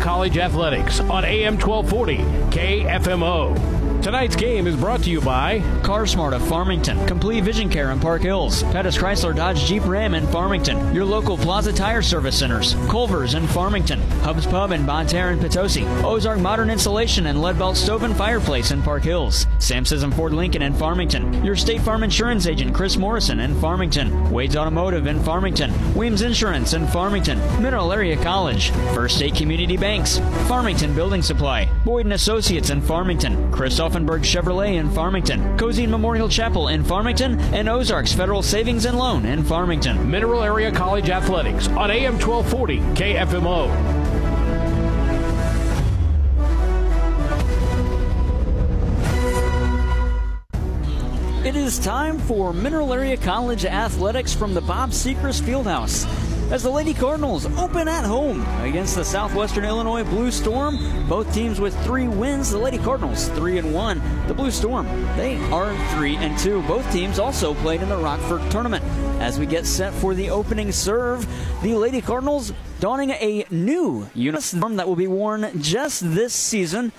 College Athletics on AM 1240 KFMO. Tonight's game is brought to you by CarSmart of Farmington, Complete Vision Care in Park Hills, Pettis Chrysler Dodge Jeep Ram in Farmington, your local Plaza Tire Service Centers, Culver's in Farmington, Hubs Pub in Bonne Terre and Potosi, Ozark Modern Insulation and Leadbelt Stove and Fireplace in Park Hills, Sam's and Ford Lincoln in Farmington, your State Farm Insurance agent Chris Morrison in Farmington, Wade's Automotive in Farmington, Weems Insurance in Farmington, Mineral Area College, First State Community Banks, Farmington Building Supply, Boyd and Associates in Farmington, Christoph Chevrolet in Farmington, Cozean Memorial Chapel in Farmington, and Ozarks Federal Savings and Loan in Farmington. Mineral Area College Athletics on AM 1240 KFMO. It is time for Mineral Area College Athletics from the Bob Sechrist Fieldhouse as the Lady Cardinals open at home against the Southwestern Illinois Blue Storm. Both teams with three wins. The Lady Cardinals three and one. The Blue Storm they are three and two. Both teams also played in the Rockford tournament. As we get set for the opening serve, the Lady Cardinals donning a new uniform that will be worn just this season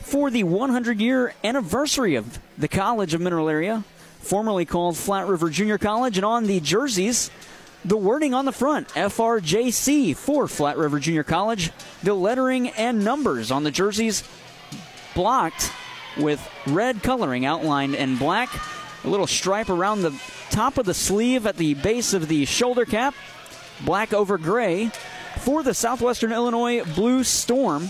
for the 100 year anniversary of the College of Mineral Area, formerly called Flat River Junior College, and on the jerseys the wording on the front, FRJC for Flat River Junior College. The lettering and numbers on the jerseys blocked with red coloring outlined in black. A little stripe around the top of the sleeve at the base of the shoulder cap. Black over gray. For the Southwestern Illinois Blue Storm,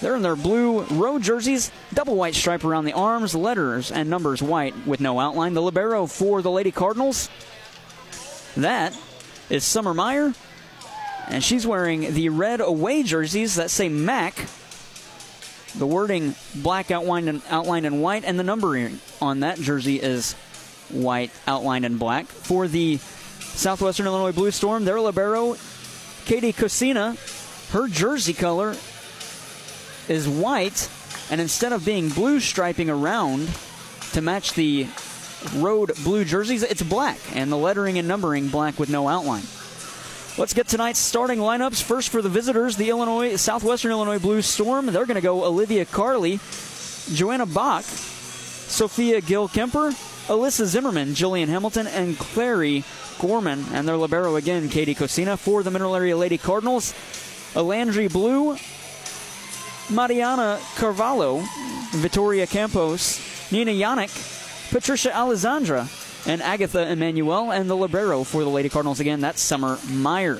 they're in their blue road jerseys, double white stripe around the arms, letters and numbers white with no outline. The libero for the Lady Cardinals. That is Summer Meyer, and she's wearing the red away jerseys that say MAC. The wording black outlined and outlined in white, and the numbering on that jersey is white outlined in black. For the Southwestern Illinois Blue Storm, their libero, Katie Cosina, her jersey color is white, and instead of being blue striping around to match the road blue jerseys, it's black, and the lettering and numbering black with no outline. Let's get tonight's starting lineups. First for the visitors, the Illinois Southwestern Illinois Blue Storm. They're going to go Olivia Carley, Joanna Bach, Sophia Gill Kemper, Alyssa Zimmerman, Jillian Hamilton, and Clary Gorman. And their libero again, Katie Cosina. For the Mineral Area Lady Cardinals, Alandry Blue, Mariana Carvalho, Vittoria Campos, Nina Yannick, Patricia Alessandra, and Agatha Emanuel, and the libero for the Lady Cardinals again, that's Summer Meyer.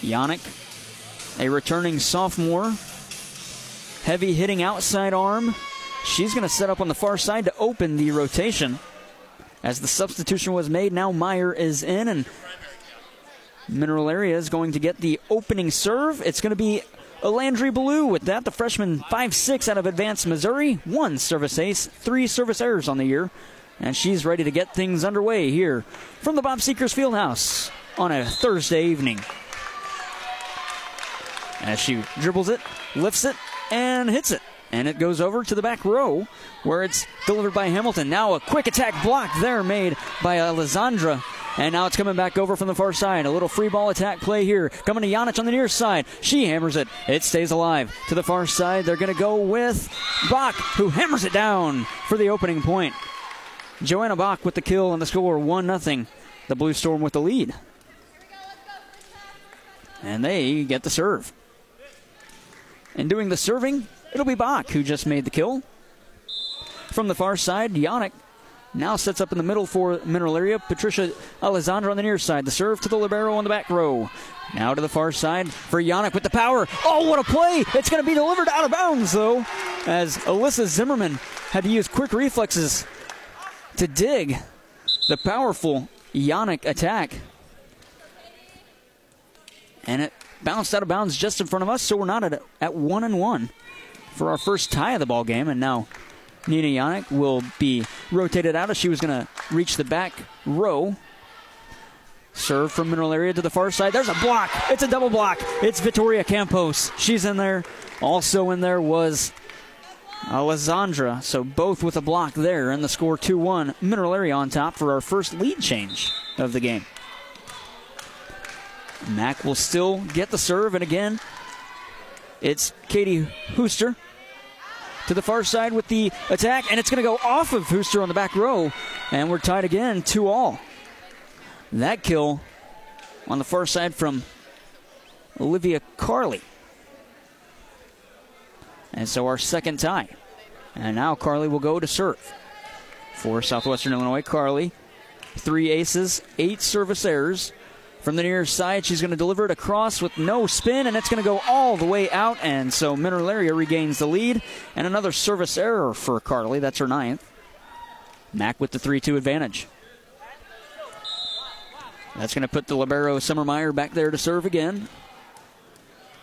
Yannick, a returning sophomore, heavy hitting outside arm. She's going to set up on the far side to open the rotation. As the substitution was made, now Meyer is in, and Mineral Area is going to get the opening serve. It's going to be Landry Blue with that. The freshman 5'6 out of Advanced Missouri. One service ace, three service errors on the year. And she's ready to get things underway here from the Bob Sechrist Fieldhouse on a Thursday evening. As she dribbles it, lifts it, and hits it. And it goes over to the back row where it's delivered by Hamilton. Now a quick attack block there made by Alessandra and now it's coming back over from the far side. A little free ball attack play here. Coming to Yannick on the near side. She hammers it. It stays alive. To the far side, they're going to go with Bach, who hammers it down for the opening point. Joanna Bach with the kill and the score 1 0. The Blue Storm with the lead. And they get the serve. And doing the serving, it'll be Bach who just made the kill. From the far side, Yannick now sets up in the middle for Mineral Area. Patricia Alessandra on the near side. The serve to the Libero on the back row. Now to the far side for Yannick with the power. Oh, what a play! It's going to be delivered out of bounds, though, as Alyssa Zimmerman had to use quick reflexes to dig the powerful Yannick attack. And it bounced out of bounds just in front of us, so we're not at, at one and one for our first tie of the ball game. And now Nina Yannick will be rotated out as she was going to reach the back row. Serve from Mineral Area to the far side. There's a block. It's a double block. It's Vittoria Campos. She's in there. Also in there was Alessandra. So both with a block there, and the score 2 1. Mineral Area on top for our first lead change of the game. Mac will still get the serve, and again, it's Katie Hooster to the far side with the attack, and it's going to go off of Hooster on the back row, and we're tied again, two all. That kill on the far side from Olivia Carley. And so our second tie. And now Carley will go to serve. For Southwestern Illinois, Carley, three aces, eight service errors. From the near side, she's going to deliver it across with no spin, and it's going to go all the way out. And so Mineral regains the lead. And another service error for Carley. That's her ninth. Mac with the 3 2 advantage. That's going to put the Libero Summer Meyer back there to serve again.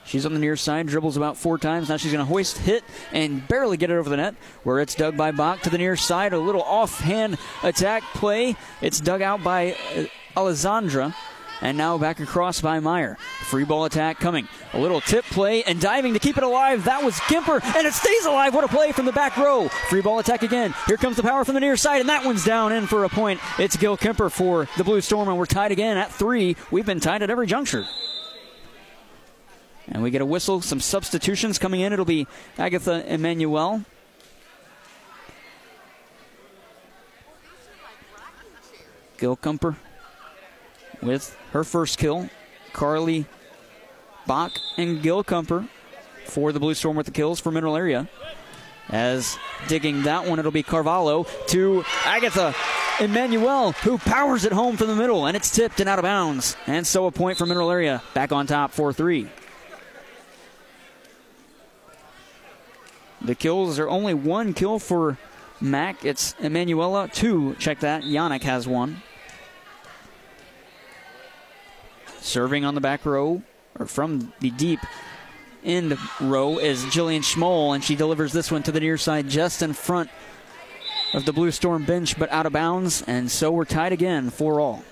She's on the near side, dribbles about four times. Now she's going to hoist, hit, and barely get it over the net, where it's dug by Bach to the near side. A little offhand attack play. It's dug out by uh, Alessandra. And now back across by Meyer. Free ball attack coming. A little tip play and diving to keep it alive. That was Kemper, and it stays alive. What a play from the back row. Free ball attack again. Here comes the power from the near side, and that one's down in for a point. It's Gil Kemper for the Blue Storm, and we're tied again at three. We've been tied at every juncture. And we get a whistle, some substitutions coming in. It'll be Agatha Emmanuel. Gil Kemper with her first kill. Carley Bach and Gil Kemper for the Blue Storm with the kills for Mineral Area. As digging that one, it'll be Carvalho to Agatha Emmanuel, who powers it home from the middle, and it's tipped and out of bounds. And so a point for Mineral Area, back on top 4 3. The kills are only one kill for Mac. It's Emanuela. Two, check that. Yannick has one. Serving on the back row, or from the deep end row, is Jillian Schmoll, and she delivers this one to the near side just in front of the Blue Storm bench, but out of bounds, and so we're tied again, for all.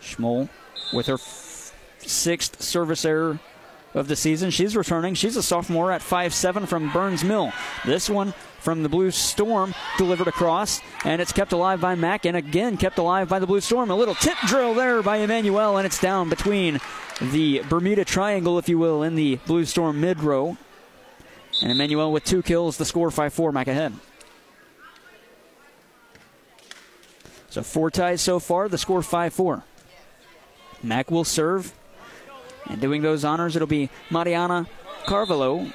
Schmoll with her f- sixth service error of the season. She's returning. She's a sophomore at 5'7 from Byrnes Mill. This one from the Blue Storm delivered across, and it's kept alive by Mac, and again kept alive by the Blue Storm. A little tip drill there by Emmanuel, and it's down between the Bermuda Triangle, if you will, in the Blue Storm mid row. And Emmanuel with two kills, the score 5 4, Mac ahead. So four ties so far, the score 5 4. Mac will serve. And doing those honors, it'll be Mariana Carvalho.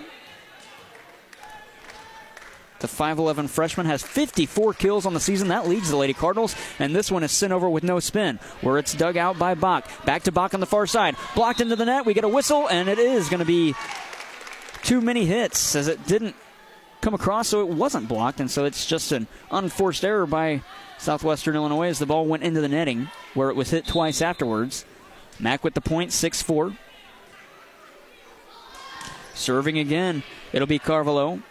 The 5'11 freshman has 54 kills on the season. That leads the Lady Cardinals. And this one is sent over with no spin, where it's dug out by Bach. Back to Bach on the far side. Blocked into the net. We get a whistle, and it is going to be too many hits as it didn't come across, so it wasn't blocked. And so it's just an unforced error by Southwestern Illinois as the ball went into the netting, where it was hit twice afterwards. Mac with the point, 6 4. Serving again. It'll be Carvalho.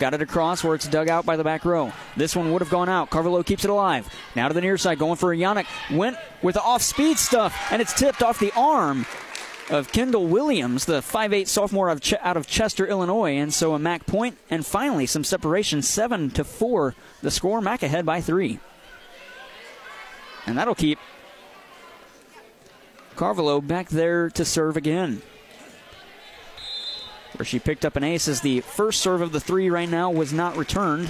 Got it across where it's dug out by the back row. This one would have gone out. Carvalho keeps it alive. Now to the near side, going for a Yannick. Went with the off speed stuff, and it's tipped off the arm of Kendall Williams, the 5'8 sophomore out of Chester, Illinois. And so a Mac point, and finally some separation, 7 to 4. The score, Mac ahead by 3. And that'll keep Carvalho back there to serve again. Where she picked up an ace as the first serve of the three right now was not returned.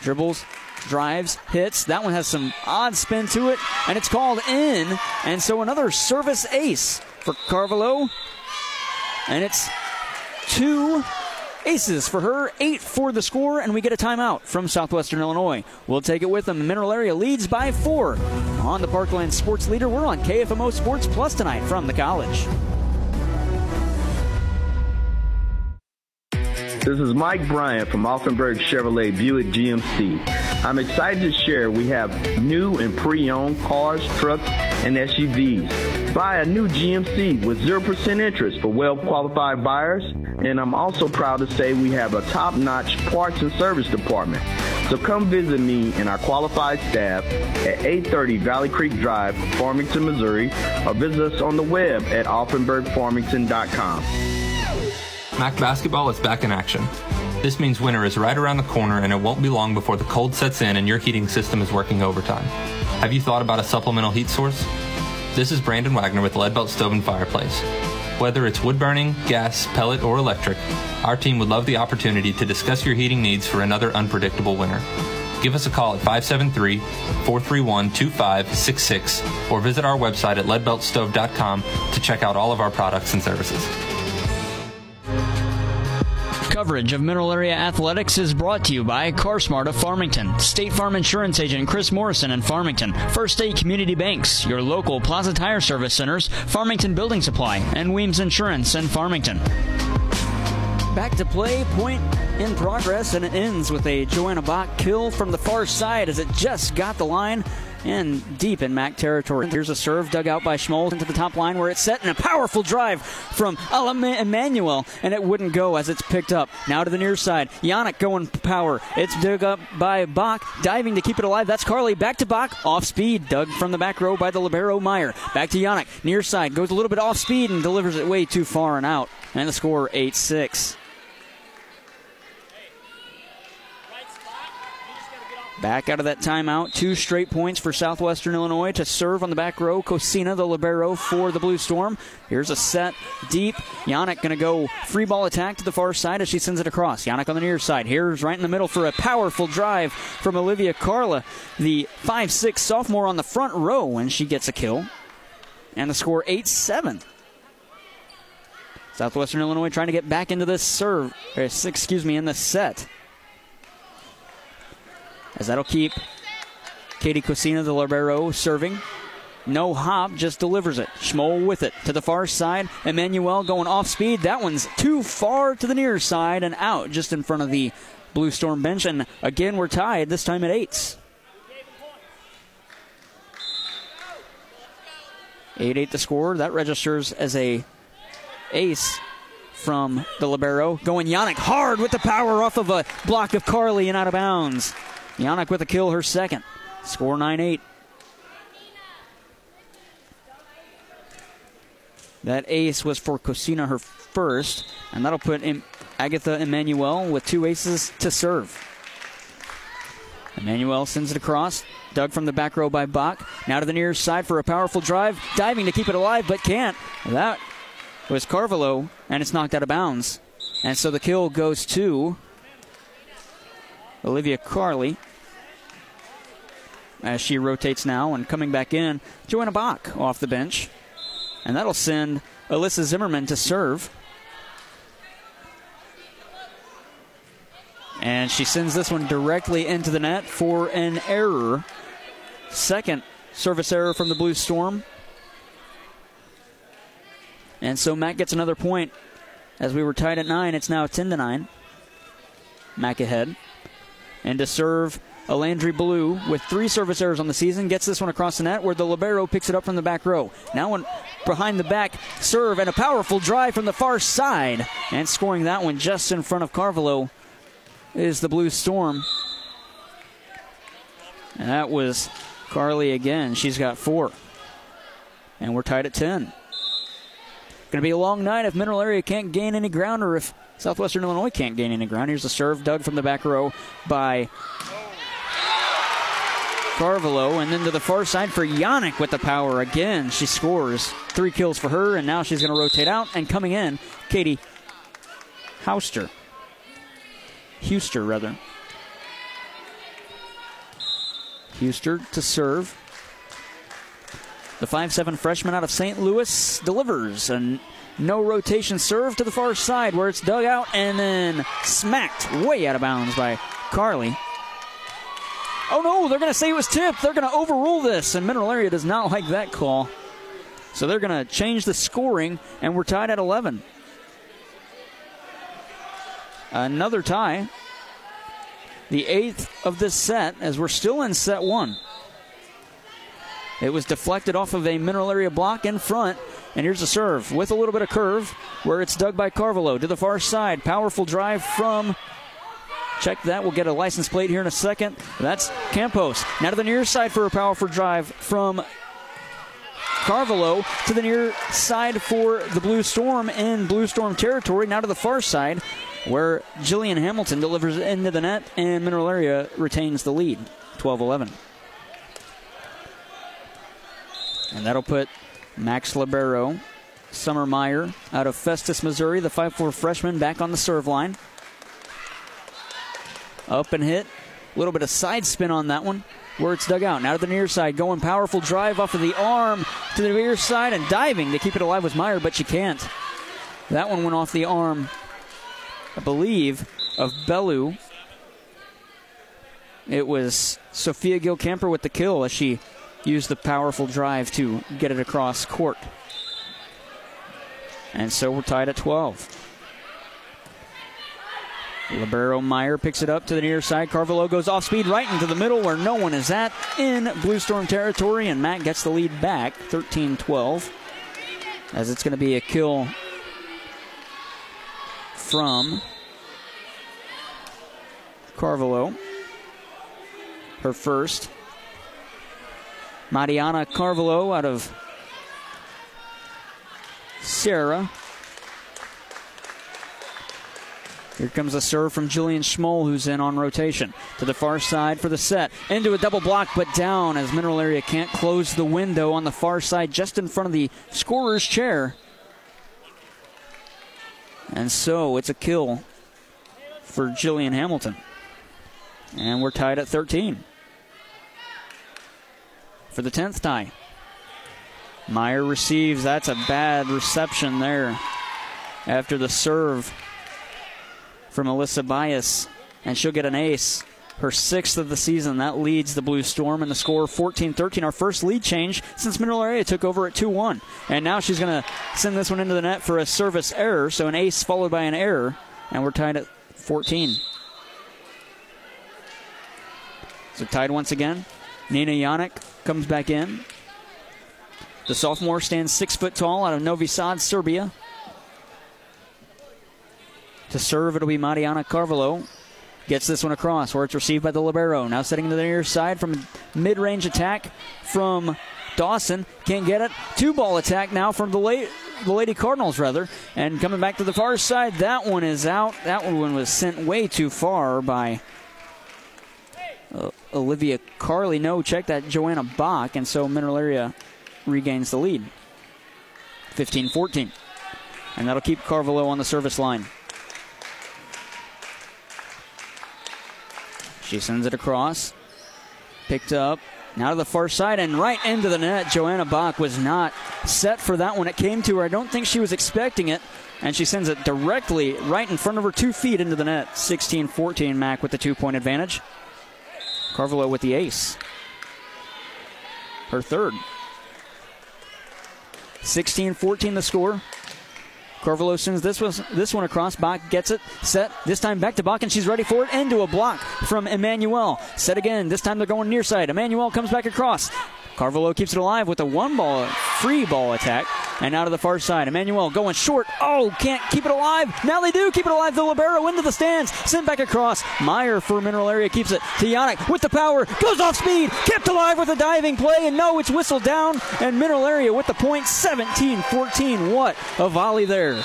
Dribbles, drives, hits. That one has some odd spin to it, and it's called in. And so another service ace for Carvalho. And it's two aces for her, eight for the score, and we get a timeout from Southwestern Illinois. We'll take it with them. Mineral Area leads by four. On the Parkland Sports Leader, we're on KFMO Sports Plus tonight from the college. This is Mike Bryant from Offenberg Chevrolet Buick GMC. I'm excited to share we have new and pre-owned cars, trucks, and SUVs. Buy a new GMC with 0% interest for well-qualified buyers, and I'm also proud to say we have a top-notch parts and service department. So come visit me and our qualified staff at 830 Valley Creek Drive, Farmington, Missouri, or visit us on the web at offenbergfarmington.com. Mac basketball is back in action. This means winter is right around the corner and it won't be long before the cold sets in and your heating system is working overtime. Have you thought about a supplemental heat source? This is Brandon Wagner with Leadbelt Stove and Fireplace. Whether it's wood burning, gas, pellet, or electric, our team would love the opportunity to discuss your heating needs for another unpredictable winter. Give us a call at 573 431 2566 or visit our website at leadbeltstove.com to check out all of our products and services. Coverage of Mineral Area Athletics is brought to you by CarSmart of Farmington, State Farm Insurance Agent Chris Morrison in Farmington, First State Community Banks, your local Plaza Tire Service Centers, Farmington Building Supply, and Weems Insurance in Farmington. Back to play, point in progress, and it ends with a Joanna Bach kill from the far side as it just got the line and deep in MAC territory. Here's a serve dug out by Schmoll into the top line where it's set and a powerful drive from Emmanuel, and it wouldn't go as it's picked up. Now to the near side. Yannick going power. It's dug up by Bach, diving to keep it alive. That's Carley. Back to Bach, off speed, dug from the back row by the Libero Meyer. Back to Yannick, near side, goes a little bit off speed and delivers it way too far and out. And the score 8 6. Back out of that timeout. Two straight points for Southwestern Illinois to serve on the back row. Cosina, the libero for the Blue Storm. Here's a set deep. Yannick going to go free ball attack to the far side as she sends it across. Yannick on the near side. Here's right in the middle for a powerful drive from Olivia Carla, the 5'6 sophomore on the front row, when she gets a kill. And the score 8 7. Southwestern Illinois trying to get back into this serve, excuse me, in the set as that'll keep Katie Cosina, the libero, serving. No hop, just delivers it. Schmoll with it to the far side. Emmanuel going off speed. That one's too far to the near side and out just in front of the Blue Storm bench. And again, we're tied, this time at eights. 8 8 the score. That registers as a ace from the Libero. Going Yannick hard with the power off of a block of Carley and out of bounds. Yannick with a kill, her second. Score 9 8. That ace was for Cosina, her first, and that'll put Agatha Emmanuel with two aces to serve. Emmanuel sends it across. Dug from the back row by Bach. Now to the near side for a powerful drive. Diving to keep it alive, but can't. That was Carvalho, and it's knocked out of bounds. And so the kill goes to Olivia Carley as she rotates now and coming back in, Joanna Bach off the bench. And that'll send Alyssa Zimmerman to serve. And she sends this one directly into the net for an error. Second service error from the Blue Storm. And so Mac gets another point. As we were tied at 9, it's now 10 to 9. Mac ahead. And to serve Alandry Blue with three service errors on the season gets this one across the net where the libero picks it up from the back row. Now one behind the back serve and a powerful drive from the far side and scoring that one just in front of Carvalho is the Blue Storm. And that was Carley again. She's got four. And we're tied at 10. Going to be a long night if Mineral Area can't gain any ground or if Southwestern Illinois can't gain any ground. Here's a serve dug from the back row by Carvalho, and then to the far side for Yannick with the power again. She scores three kills for her, and now she's going to rotate out. And coming in, Katie Hauster. Huster, rather. Huster to serve. The 5'7 freshman out of St. Louis delivers a no rotation serve to the far side where it's dug out and then smacked way out of bounds by Carley. Oh no, they're going to say it was tipped. They're going to overrule this, and Mineral Area does not like that call. So they're going to change the scoring, and we're tied at 11. Another tie. The eighth of this set, as we're still in set one. It was deflected off of a mineral area block in front. And here's a serve with a little bit of curve where it's dug by Carvalho to the far side. Powerful drive from Check that. We'll get a license plate here in a second. That's Campos. Now to the near side for a powerful drive from Carvalho to the near side for the Blue Storm in Blue Storm territory. Now to the far side where Jillian Hamilton delivers into the net and Mineral Area retains the lead 12 11. And that'll put Max Libero, Summer Meyer out of Festus, Missouri, the 5'4 freshman, back on the serve line. Up and hit. A little bit of side spin on that one where it's dug out. Now to the near side, going powerful drive off of the arm to the near side and diving to keep it alive with Meyer, but she can't. That one went off the arm, I believe, of Bellu. It was Sophia Gilcamper with the kill as she used the powerful drive to get it across court. And so we're tied at 12. Libero Meyer picks it up to the near side. Carvalho goes off speed right into the middle where no one is at in Blue Storm territory, and Matt gets the lead back 13 12. As it's going to be a kill from Carvalho. Her first. Mariana Carvalho out of Serra Here comes a serve from Julian Schmoll, who's in on rotation. To the far side for the set. Into a double block, but down as Mineral Area can't close the window on the far side, just in front of the scorer's chair. And so it's a kill for Jillian Hamilton. And we're tied at 13 for the 10th tie. Meyer receives. That's a bad reception there after the serve from Alyssa Bias, and she'll get an ace. Her sixth of the season. That leads the Blue Storm in the score 14 13. Our first lead change since Mineral Area took over at 2 1. And now she's going to send this one into the net for a service error. So an ace followed by an error. And we're tied at 14. So tied once again. Nina Yannick comes back in. The sophomore stands six foot tall out of Novi Sad, Serbia. To serve, it'll be Mariana Carvalho. Gets this one across where it's received by the Libero. Now setting to the near side from mid range attack from Dawson. Can't get it. Two ball attack now from the late. The Lady Cardinals, rather, and coming back to the far side, that one is out. That one was sent way too far by Olivia Carley. No, check that Joanna Bach, and so Mineral Area regains the lead. 15 14. And that'll keep Carvalho on the service line. She sends it across. Picked up. Now to the far side and right into the net. Joanna Bach was not set for that one. It came to her. I don't think she was expecting it. And she sends it directly right in front of her two feet into the net. 16 14, Mac with the two point advantage. Carvalho with the ace. Her third. 16 14 the score. Carvalho sends this one, this one across. Bach gets it, set. This time back to Bach, and she's ready for it. Into a block from Emmanuel. Set again. This time they're going near side. Emmanuel comes back across. Carvalho keeps it alive with a one ball, free ball attack. And out of the far side, Emmanuel going short. Oh, can't keep it alive. Now they do keep it alive. The Libero into the stands. Sent back across. Meyer for Mineral Area keeps it. Yannick with the power. Goes off speed. Kept alive with a diving play. And no, it's whistled down. And Mineral Area with the point 17 14. What a volley there.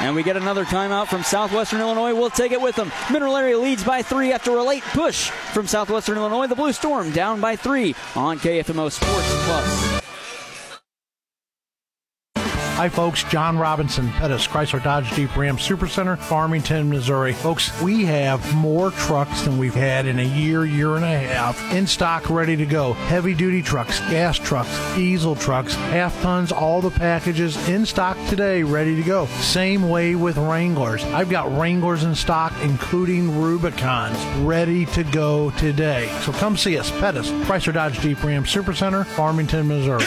And we get another timeout from Southwestern Illinois. We'll take it with them. Mineral Area leads by three after a late push from Southwestern Illinois. The Blue Storm down by three on KFMO Sports Plus. Hi, folks. John Robinson, Pettis, Chrysler Dodge Jeep Ram Supercenter, Farmington, Missouri. Folks, we have more trucks than we've had in a year, year and a half in stock, ready to go. Heavy duty trucks, gas trucks, diesel trucks, half tons, all the packages in stock today, ready to go. Same way with Wranglers. I've got Wranglers in stock, including Rubicons, ready to go today. So come see us, Pettis, Chrysler Dodge Jeep Ram Supercenter, Farmington, Missouri.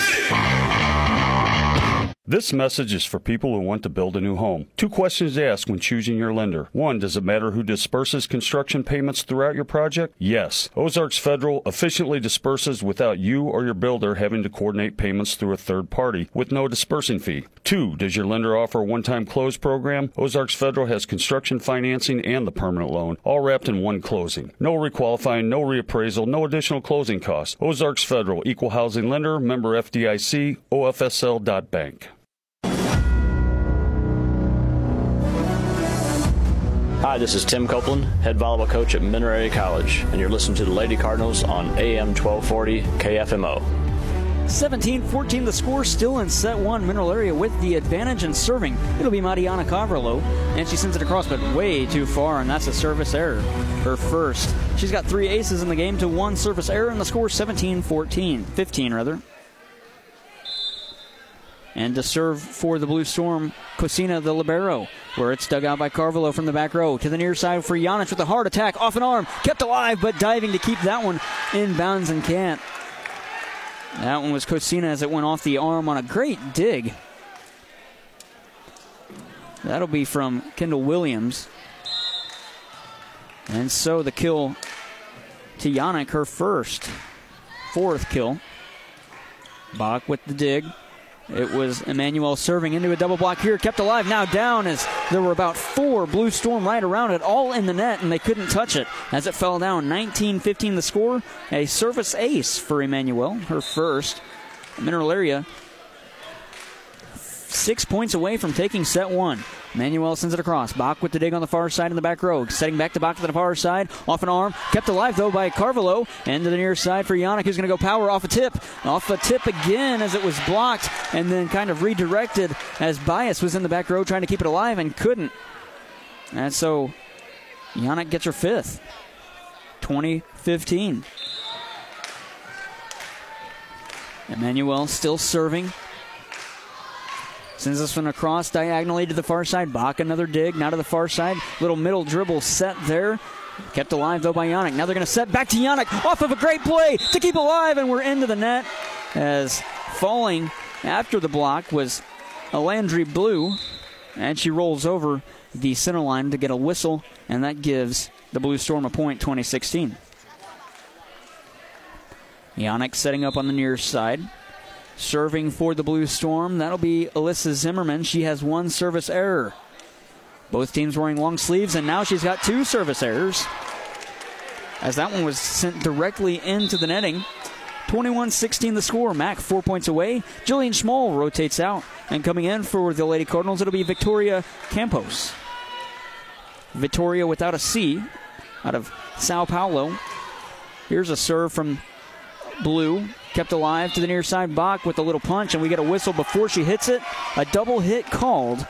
This message is for people who want to build a new home. Two questions to ask when choosing your lender. One, does it matter who disperses construction payments throughout your project? Yes. Ozarks Federal efficiently disperses without you or your builder having to coordinate payments through a third party with no dispersing fee. Two, does your lender offer a one time close program? Ozarks Federal has construction financing and the permanent loan, all wrapped in one closing. No requalifying, no reappraisal, no additional closing costs. Ozarks Federal, equal housing lender, member FDIC, OFSL.bank. Hi, this is Tim Copeland, head volleyball coach at Mineral Area College, and you're listening to the Lady Cardinals on AM 1240 KFMO. 17 14 the score, still in set one. Mineral area with the advantage in serving. It'll be Mariana Carvalho, and she sends it across, but way too far, and that's a service error. Her first. She's got three aces in the game to one service error, and the score 17 14. 15, rather. And to serve for the Blue Storm, Cosina the Libero, where it's dug out by Carvalho from the back row. To the near side for Yannick with a hard attack off an arm. Kept alive, but diving to keep that one in bounds and can't. That one was Cosina as it went off the arm on a great dig. That'll be from Kendall Williams. And so the kill to Yannick, her first, fourth kill. Bach with the dig. It was Emmanuel serving into a double block here, kept alive, now down as there were about four Blue Storm right around it, all in the net, and they couldn't touch it as it fell down. 19 15 the score. A service ace for Emmanuel, her first. Mineral Area six points away from taking set one. Manuel sends it across. Bach with the dig on the far side in the back row. Setting back to Bach to the far side. Off an arm. Kept alive, though, by Carvalho. And to the near side for Yannick, who's going to go power off a tip. Off a tip again as it was blocked and then kind of redirected as Bias was in the back row trying to keep it alive and couldn't. And so Yannick gets her fifth. 2015. Emmanuel still serving. Sends this one across diagonally to the far side. Bach another dig. Now to the far side. Little middle dribble set there. Kept alive though by Yannick. Now they're going to set back to Yannick off of a great play to keep alive, and we're into the net as falling after the block was Alandry Blue, and she rolls over the center line to get a whistle, and that gives the Blue Storm a point 2016. Yannick setting up on the near side. Serving for the Blue Storm, that'll be Alyssa Zimmerman. She has one service error. Both teams wearing long sleeves, and now she's got two service errors. As that one was sent directly into the netting. 21 16 the score. Mac four points away. Jillian Schmall rotates out. And coming in for the Lady Cardinals, it'll be Victoria Campos. Victoria without a C out of Sao Paulo. Here's a serve from Blue kept alive to the near side. Bach with a little punch, and we get a whistle before she hits it. A double hit called.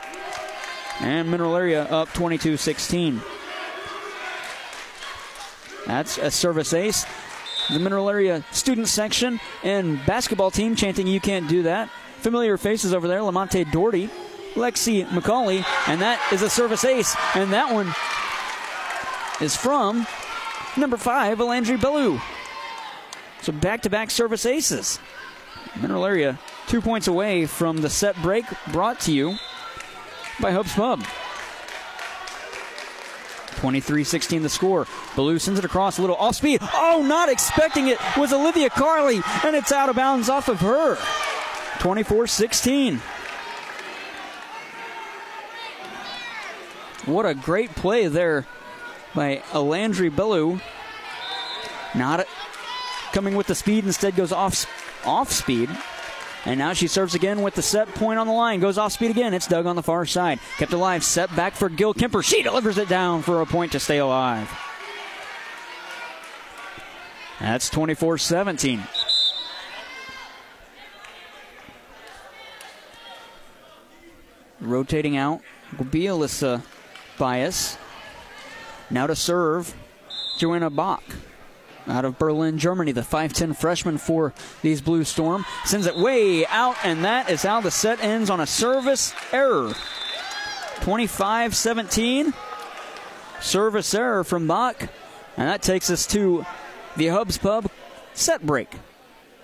And Mineral Area up 22 16. That's a service ace. The Mineral Area student section and basketball team chanting, You can't do that. Familiar faces over there Lamonte Doherty, Lexi McCauley, and that is a service ace. And that one is from number five, Alandry Bellew. So back to back service aces. Mineral Area two points away from the set break brought to you by Hope's Pub. 23 16 the score. Bellew sends it across a little off speed. Oh, not expecting it was Olivia Carley, and it's out of bounds off of her. 24 16. What a great play there by Alandry Bellew. Not coming with the speed, instead goes off off speed. And now she serves again with the set point on the line. Goes off speed again. It's dug on the far side. Kept alive. Set back for Gil Kemper. She delivers it down for a point to stay alive. That's 24 17. Rotating out will be Alyssa Bias. Now to serve Joanna Bach out of Berlin, Germany, the 5'10 freshman for these Blue Storm. Sends it way out, and that is how the set ends on a service error. 25 17. Service error from Bach. And that takes us to the Hubs Pub set break.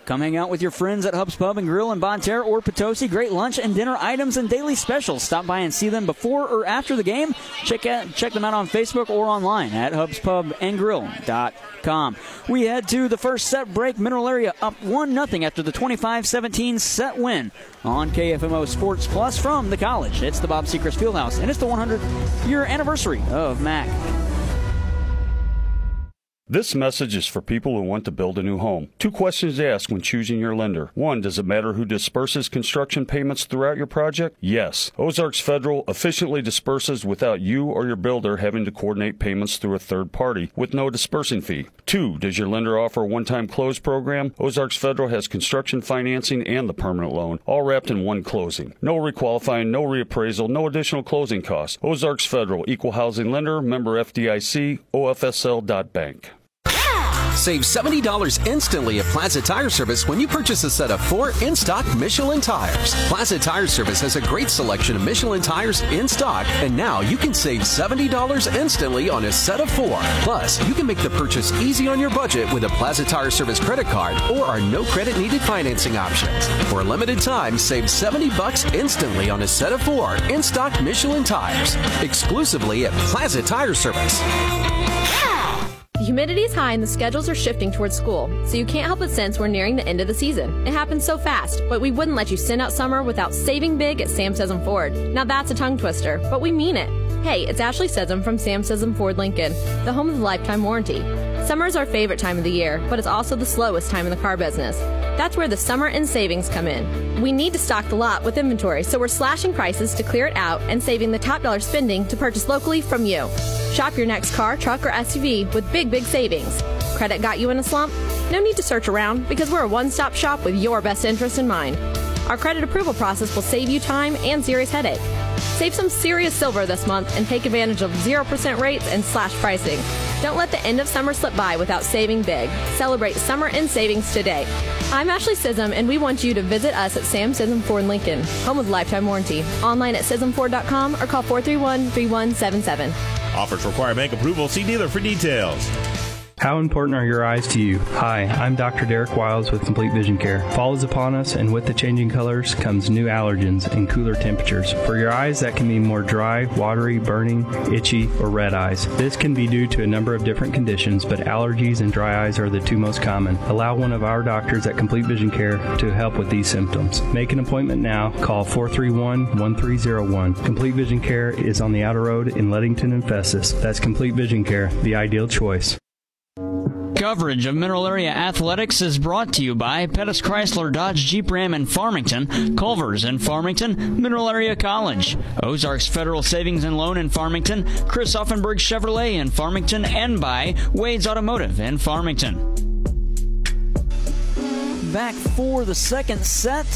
Come hang out with your friends at Hubs Pub and Grill in Bonne Terre or Potosi. Great lunch and dinner items and daily specials. Stop by and see them before or after the game. Check out, check them out on Facebook or online at hubspubandgrill.com. We head to the first set break. Mineral Area up 1 0 after the 25 17 set win on KFMO Sports Plus from the college. It's the Bob Sechrist Fieldhouse, and it's the 100 year anniversary of MAC. This message is for people who want to build a new home. Two questions to ask when choosing your lender. One, does it matter who disperses construction payments throughout your project? Yes. Ozarks Federal efficiently disperses without you or your builder having to coordinate payments through a third party with no dispersing fee. Two, does your lender offer a one time close program? Ozarks Federal has construction financing and the permanent loan, all wrapped in one closing. No requalifying, no reappraisal, no additional closing costs. Ozarks Federal, equal housing lender, member FDIC, OFSL.bank. Save $70 instantly at Plaza Tire Service when you purchase a set of four in stock Michelin tires. Plaza Tire Service has a great selection of Michelin tires in stock, and now you can save $70 instantly on a set of four. Plus, you can make the purchase easy on your budget with a Plaza Tire Service credit card or our no credit needed financing options. For a limited time, save 70 bucks instantly on a set of four in stock Michelin tires, exclusively at Plaza Tire Service. The humidity is high and the schedules are shifting towards school, so you can't help but sense we're nearing the end of the season. It happens so fast, but we wouldn't let you send out summer without saving big at Sam Sessom Ford. Now that's a tongue twister, but we mean it. Hey, it's Ashley Sessom from Sam Sessom Ford Lincoln, the home of the lifetime warranty. Summer is our favorite time of the year, but it's also the slowest time in the car business. That's where the summer and savings come in. We need to stock the lot with inventory, so we're slashing prices to clear it out and saving the top dollar spending to purchase locally from you. Shop your next car, truck, or SUV with big, big savings. Credit got you in a slump? No need to search around because we're a one stop shop with your best interest in mind. Our credit approval process will save you time and serious headache. Save some serious silver this month and take advantage of 0% rates and slash pricing. Don't let the end of summer slip by without saving big. Celebrate summer and savings today. I'm Ashley Sism, and we want you to visit us at Sam Sism Ford Lincoln, home with lifetime warranty. Online at SismFord.com or call 431 3177. Offers require bank approval. See dealer for details. How important are your eyes to you? Hi, I'm Dr. Derek Wiles with Complete Vision Care. Fall is upon us, and with the changing colors comes new allergens and cooler temperatures. For your eyes, that can mean more dry, watery, burning, itchy, or red eyes. This can be due to a number of different conditions, but allergies and dry eyes are the two most common. Allow one of our doctors at Complete Vision Care to help with these symptoms. Make an appointment now. Call 431 1301. Complete Vision Care is on the outer road in Leadington and Festus. That's Complete Vision Care, the ideal choice. Coverage of Mineral Area Athletics is brought to you by Pettis Chrysler Dodge Jeep Ram in Farmington, Culver's in Farmington, Mineral Area College, Ozarks Federal Savings and Loan in Farmington, Chris Offenberg Chevrolet in Farmington, and by Wade's Automotive in Farmington. Back for the second set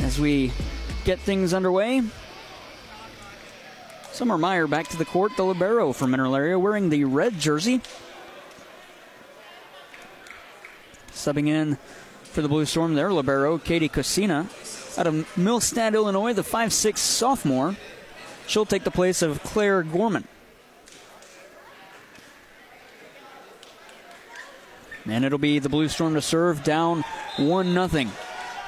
as we get things underway. Summer Meyer back to the court, the libero for Mineral Area wearing the red jersey. Subbing in for the Blue Storm there, Libero, Katie Cosina. Out of Millstadt, Illinois, the 5'6 sophomore. She'll take the place of Claire Gorman. And it'll be the Blue Storm to serve down 1 0.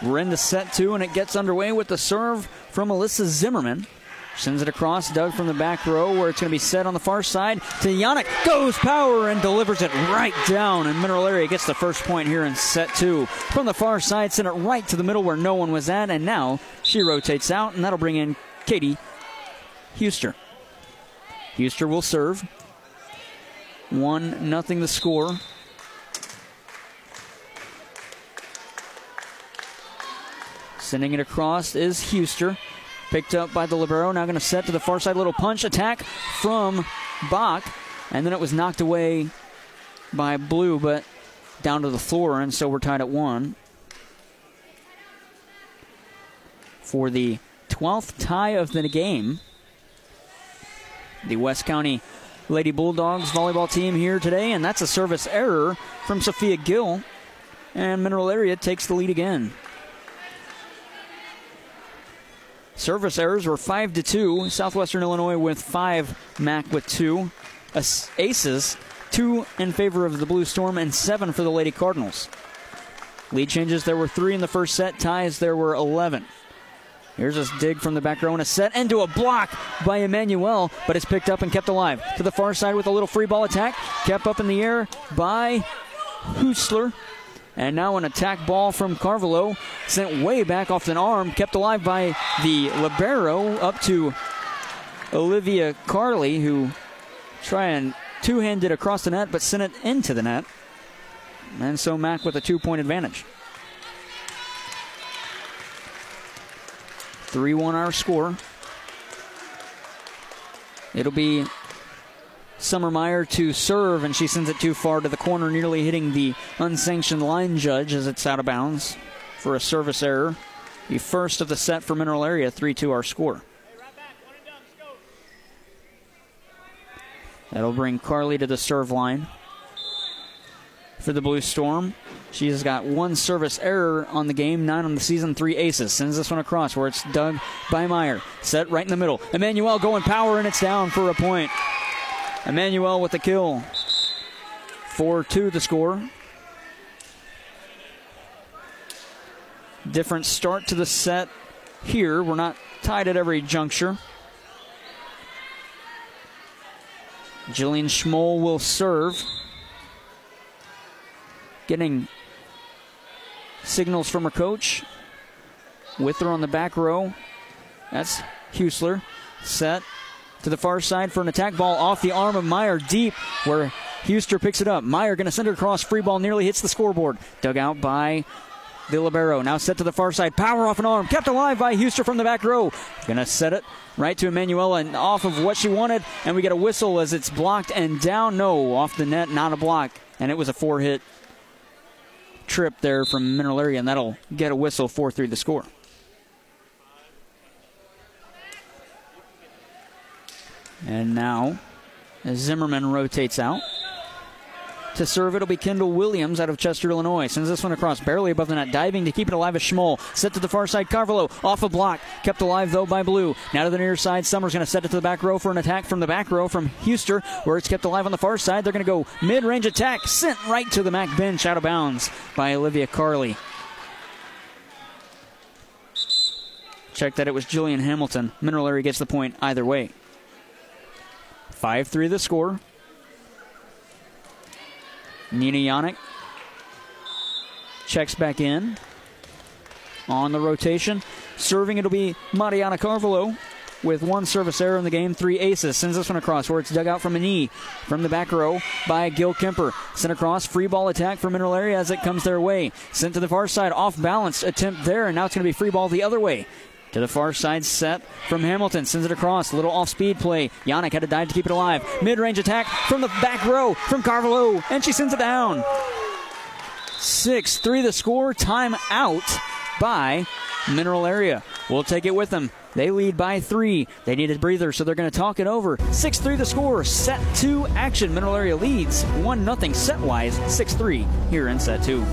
We're in the set two, and it gets underway with the serve from Alyssa Zimmerman. Sends it across, dug from the back row, where it's going to be set on the far side to Yannick. Goes power and delivers it right down. And Mineral Area gets the first point here in set two. From the far side, sent it right to the middle where no one was at. And now she rotates out, and that'll bring in Katie Huster. Huster will serve. 1 nothing the score. Sending it across is Huster. Picked up by the Libero. Now going to set to the far side. Little punch attack from Bach. And then it was knocked away by Blue, but down to the floor. And so we're tied at one. For the 12th tie of the game, the West County Lady Bulldogs volleyball team here today. And that's a service error from Sophia Gill. And Mineral Area takes the lead again. Service errors were 5 to 2. Southwestern Illinois with 5, Mac with 2. Aces, 2 in favor of the Blue Storm and 7 for the Lady Cardinals. Lead changes, there were 3 in the first set. Ties, there were 11. Here's a dig from the back row and a set into a block by Emmanuel, but it's picked up and kept alive. To the far side with a little free ball attack. Kept up in the air by Husler. And now an attack ball from Carvalho, sent way back off an arm, kept alive by the libero up to Olivia Carley, who try and two handed across the net, but sent it into the net. And so Mac with a two point advantage. 3 1 our score. It'll be Summer Meyer to serve, and she sends it too far to the corner, nearly hitting the unsanctioned line judge as it's out of bounds for a service error. The first of the set for Mineral Area, 3 2 our score. That'll bring Carley to the serve line for the Blue Storm. She has got one service error on the game, nine on the season, three aces. Sends this one across where it's dug by Meyer. Set right in the middle. Emmanuel going power, and it's down for a point. Emmanuel with the kill. 4 2 the score. Different start to the set here. We're not tied at every juncture. Jillian Schmoll will serve. Getting signals from her coach. With her on the back row. That's Huster. Set to the far side for an attack ball off the arm of Meyer deep where Huster picks it up. Meyer going to send it across. Free ball nearly hits the scoreboard. Dug out by the Libero. Now set to the far side. Power off an arm. Kept alive by Huster from the back row. Going to set it right to Emanuela and off of what she wanted. And we get a whistle as it's blocked and down. No, off the net, not a block. And it was a four hit trip there from Mineral Area, and that'll get a whistle 4 3 the score. And now, Zimmerman rotates out. To serve, it'll be Kendall Williams out of Chester, Illinois. Sends this one across, barely above the net, diving to keep it alive as Schmoll. Set to the far side, Carvalho off a block, kept alive though by Blue. Now to the near side, Summers going to set it to the back row for an attack from the back row from Huster, where it's kept alive on the far side. They're going to go mid-range attack, sent right to the Mac bench, out of bounds by Olivia Carley. Check that it was Jillian Hamilton. Mineral Area gets the point either way. 5 3 the score. Nina Yannick checks back in on the rotation. Serving, it'll be Mariana Carvalho with one service error in the game, three aces. Sends this one across where it's dug out from a knee from the back row by Gil Kemper. Sent across, free ball attack for Mineral Area as it comes their way. Sent to the far side, off balance attempt there, and now it's going to be free ball the other way. To the far side set from Hamilton. Sends it across. A little off speed play. Yannick had to dive to keep it alive. Mid range attack from the back row from Carvalho. And she sends it down. 6 3 the score. Time out by Mineral Area. We'll take it with them. They lead by three. They need a breather, so they're going to talk it over. 6 3 the score. Set 2 action. Mineral Area leads 1 0 set wise. 6 3 here in set 2.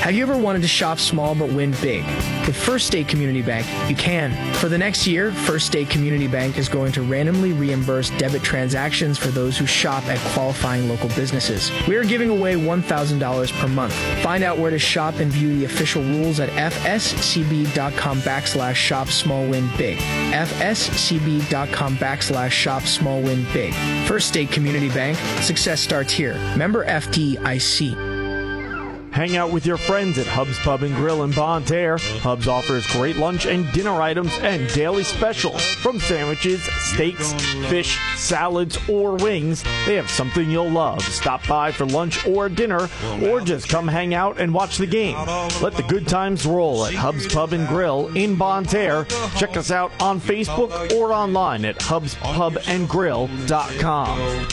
Have you ever wanted to shop small but win big? With First State Community Bank, you can. For the next year, First State Community Bank is going to randomly reimburse debit transactions for those who shop at qualifying local businesses. We are giving away $1,000 per month. Find out where to shop and view the official rules at fscb.com backslash shop small win big. fscb.com backslash shop small win big. First State Community Bank, success starts here. Member FDIC. Hang out with your friends at Hub's Pub and Grill in Terre. Hub's offers great lunch and dinner items and daily specials. From sandwiches, steaks, fish, salads, or wings, they have something you'll love. Stop by for lunch or dinner, or just come hang out and watch the game. Let the good times roll at Hub's Pub and Grill in Terre. Check us out on Facebook or online at hubspubandgrill.com.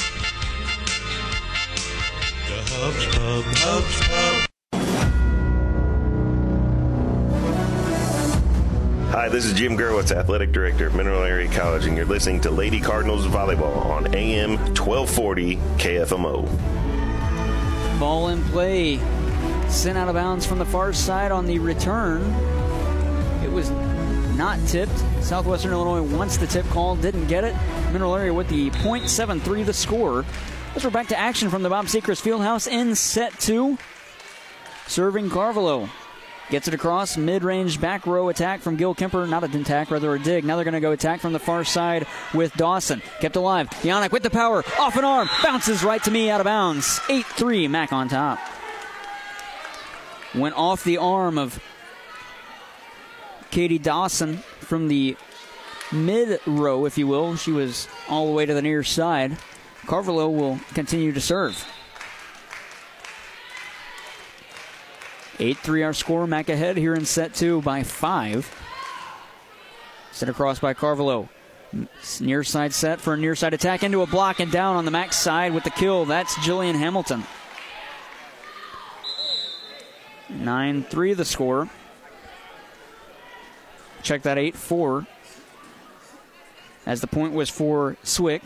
Hubs Pub, Hubs. Hi, this is Jim Gerwitz, Athletic Director of Mineral Area College, and you're listening to Lady Cardinals Volleyball on AM 1240 KFMO. Ball in play. Sent out of bounds from the far side on the return. It was not tipped. Southwestern Illinois wants the tip call, didn't get it. Mineral Area with the .73 the score. As we're back to action from the Bob Sechrist Fieldhouse in set two. Serving Carvalho. Gets it across, mid-range back row attack from Gil Kemper. Not a attack, rather a dig. Now they're going to go attack from the far side with Dawson. Kept alive. Yannick with the power. Off an arm. Bounces right to me out of bounds. 8-3, Mac on top. Went off the arm of Katie Dawson from the mid row, if you will. She was all the way to the near side. Carvalho will continue to serve. 8 3 our score. Mac ahead here in set two by five. Set across by Carvalho. Near side set for a near side attack into a block and down on the Mac side with the kill. That's Jillian Hamilton. 9 3 the score. Check that 8 4. As the point was for Swick.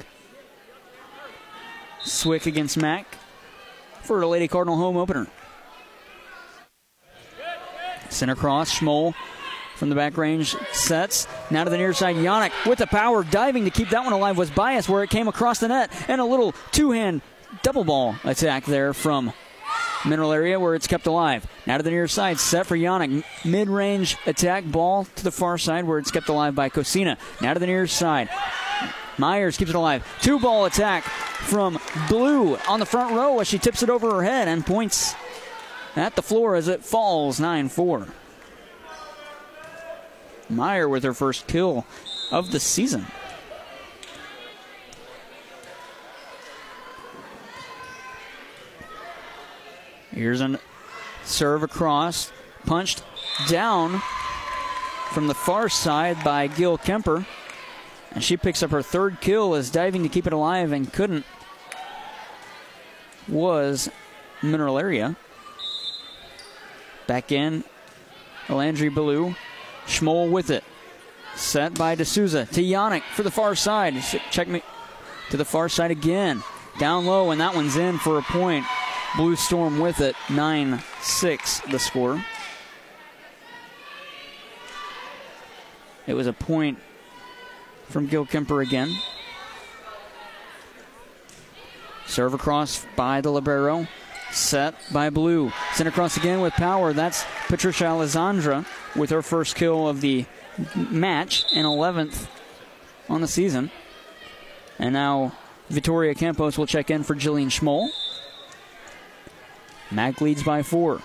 Swick against Mac for a Lady Cardinal home opener. Center cross, Schmoll from the back range sets. Now to the near side, Yannick with the power, diving to keep that one alive was biased where it came across the net. And a little two hand double ball attack there from mineral area where it's kept alive. Now to the near side, set for Yannick. Mid range attack ball to the far side where it's kept alive by Cozean. Now to the near side. Myers keeps it alive. Two ball attack from Blue on the front row as she tips it over her head and points at the floor as it falls 9 4. Meyer with her first kill of the season. Here's a serve across, punched down from the far side by Gil Kemper. And she picks up her third kill as diving to keep it alive and couldn't was Mineral Area. Back in, Landry Ballou. Schmoll with it. Set by D'Souza to Yannick for the far side. Check me to the far side again. Down low, and that one's in for a point. Blue Storm with it. 9 6 the score. It was a point from Gil Kemper again. Serve across by the Libero. Set by Blue. Sent across again with power. That's Patricia Alessandra with her first kill of the match and 11th on the season. And now Victoria Campos will check in for Jillian Schmoll. Mac leads by four.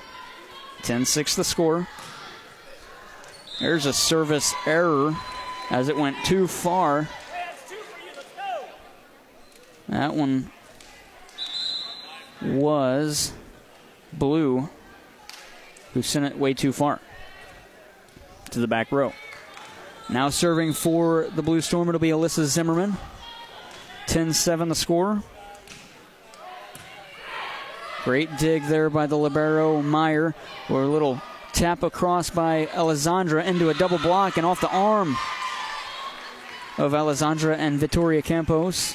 10 6 the score. There's a service error as it went too far. That one was Blue, who sent it way too far to the back row. Now serving for the Blue Storm, it'll be Alyssa Zimmerman. 10 7 the score. Great dig there by the Libero Meyer, or a little tap across by Alessandra into a double block and off the arm of Alessandra and Vittoria Campos.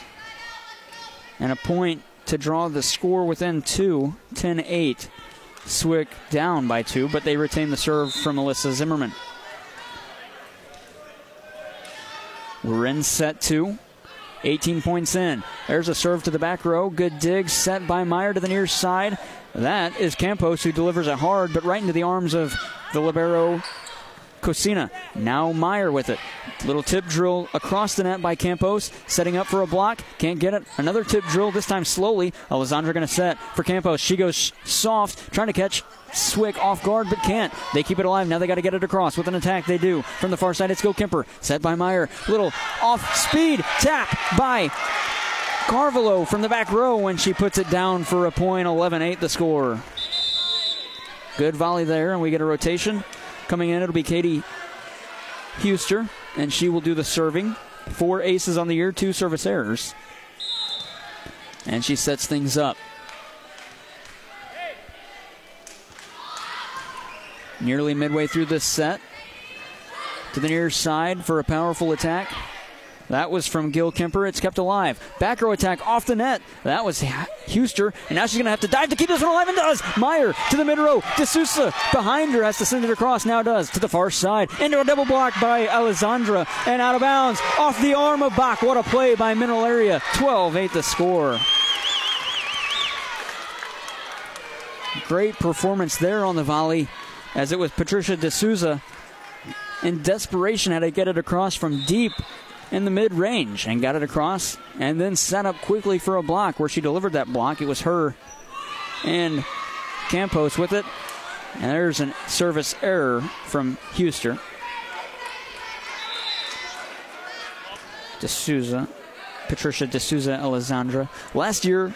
And a point to draw the score within two, 10 8. Swick down by two, but they retain the serve from Alyssa Zimmerman. We're in set two. 18 points in. There's a serve to the back row. Good dig set by Meyer to the near side. That is Campos who delivers it hard, but right into the arms of the Libero Cozean. Now Meyer with it. Little tip drill across the net by Campos, setting up for a block. Can't get it. Another tip drill, this time slowly. Alessandra going to set for Campos. She goes soft, trying to catch Swick off guard, but can't. They keep it alive. Now they got to get it across. With an attack, they do. From the far side, it's Go Kemper. Set by Meyer. Little off speed tap by Carvalho from the back row when she puts it down for a point. 11 8 the score. Good volley there, and we get a rotation. Coming in, it'll be Katie Huster, and she will do the serving. Four aces on the year, two service errors. And she sets things up. Nearly midway through this set. To the near side for a powerful attack. That was from Gil Kemper. It's kept alive. Back row attack off the net. That was Huster. And now she's going to have to dive to keep this one alive and does. Meyer to the mid row. D'Souza behind her has to send it across. Now does. To the far side. Into a double block by Alessandra. And out of bounds. Off the arm of Bach. What a play by Mineral Area. 12 8 the score. Great performance there on the volley as it was Patricia D'Souza in desperation had to get it across from deep in the mid range and got it across and then set up quickly for a block where she delivered that block. It was her and Campos with it. And there's a service error from Huster. D'Souza Patricia D'Souza Alessandra. Last year,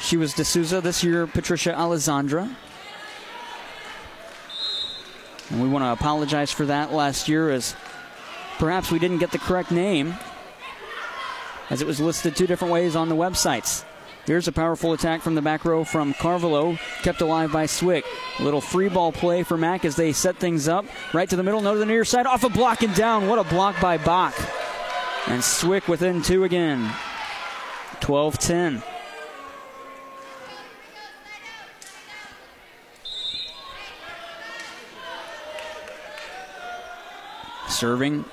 she was D'Souza. This year, Patricia Alessandra. And we want to apologize for that last year as perhaps we didn't get the correct name as it was listed two different ways on the websites. Here's a powerful attack from the back row from Carvalho, kept alive by Swick. A little free ball play for Mack as they set things up. Right to the middle, no to the near side, off a block and down. What a block by Bach. And Swick within two again. 12 10. Serving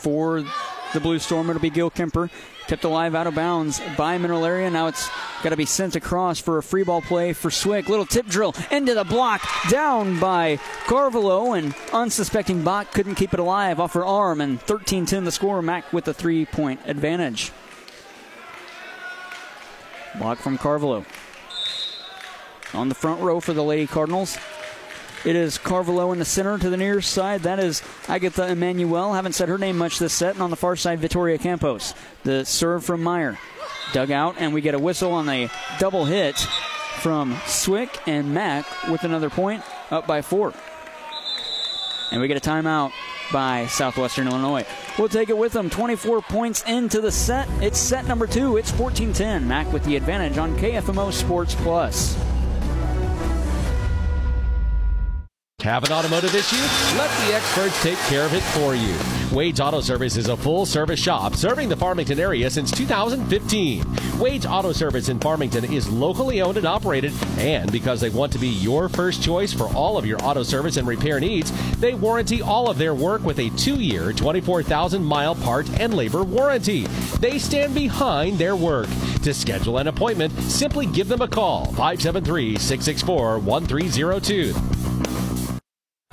for the Blue Storm, it'll be Gil Kemper. Tipped alive out of bounds by Mineral Area. Now it's got to be sent across for a free ball play for Swick. Little tip drill into the block, down by Carvalho, and unsuspecting Bach couldn't keep it alive off her arm, and 13 10 the score. Mack with a three point advantage. Block from Carvalho. On the front row for the Lady Cardinals. It is Carvalho in the center to the near side. That is Agatha Emmanuel. Haven't said her name much this set. And on the far side, Vittoria Campos. The serve from Meyer. Dug out, and we get a whistle on a double hit from Swick and Mack with another point, up by four. And we get a timeout by Southwestern Illinois. We'll take it with them. 24 points into the set. It's set number two. It's 14 10. Mack with the advantage on KFMO Sports Plus. Have an automotive issue? Let the experts take care of it for you. Wade's Auto Service is a full service shop serving the Farmington area since 2015. Wade's Auto Service in Farmington is locally owned and operated, and because they want to be your first choice for all of your auto service and repair needs, they warranty all of their work with a two year, 24,000 mile part and labor warranty. They stand behind their work. To schedule an appointment, simply give them a call 573 664 1302.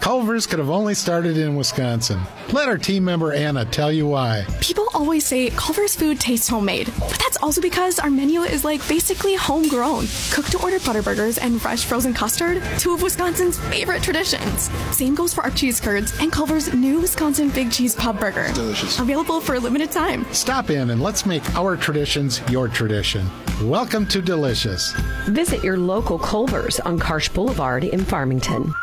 Culver's could have only started in Wisconsin. Let our team member Anna tell you why. People always say Culver's food tastes homemade, but that's also because our menu is like basically homegrown. Cooked to order butterburgers and fresh frozen custard, two of Wisconsin's favorite traditions. Same goes for our cheese curds and Culver's new Wisconsin Big Cheese Pub Burger. Delicious. Available for a limited time. Stop in and let's make our traditions your tradition. Welcome to Delicious. Visit your local Culver's on Karsch Boulevard in Farmington.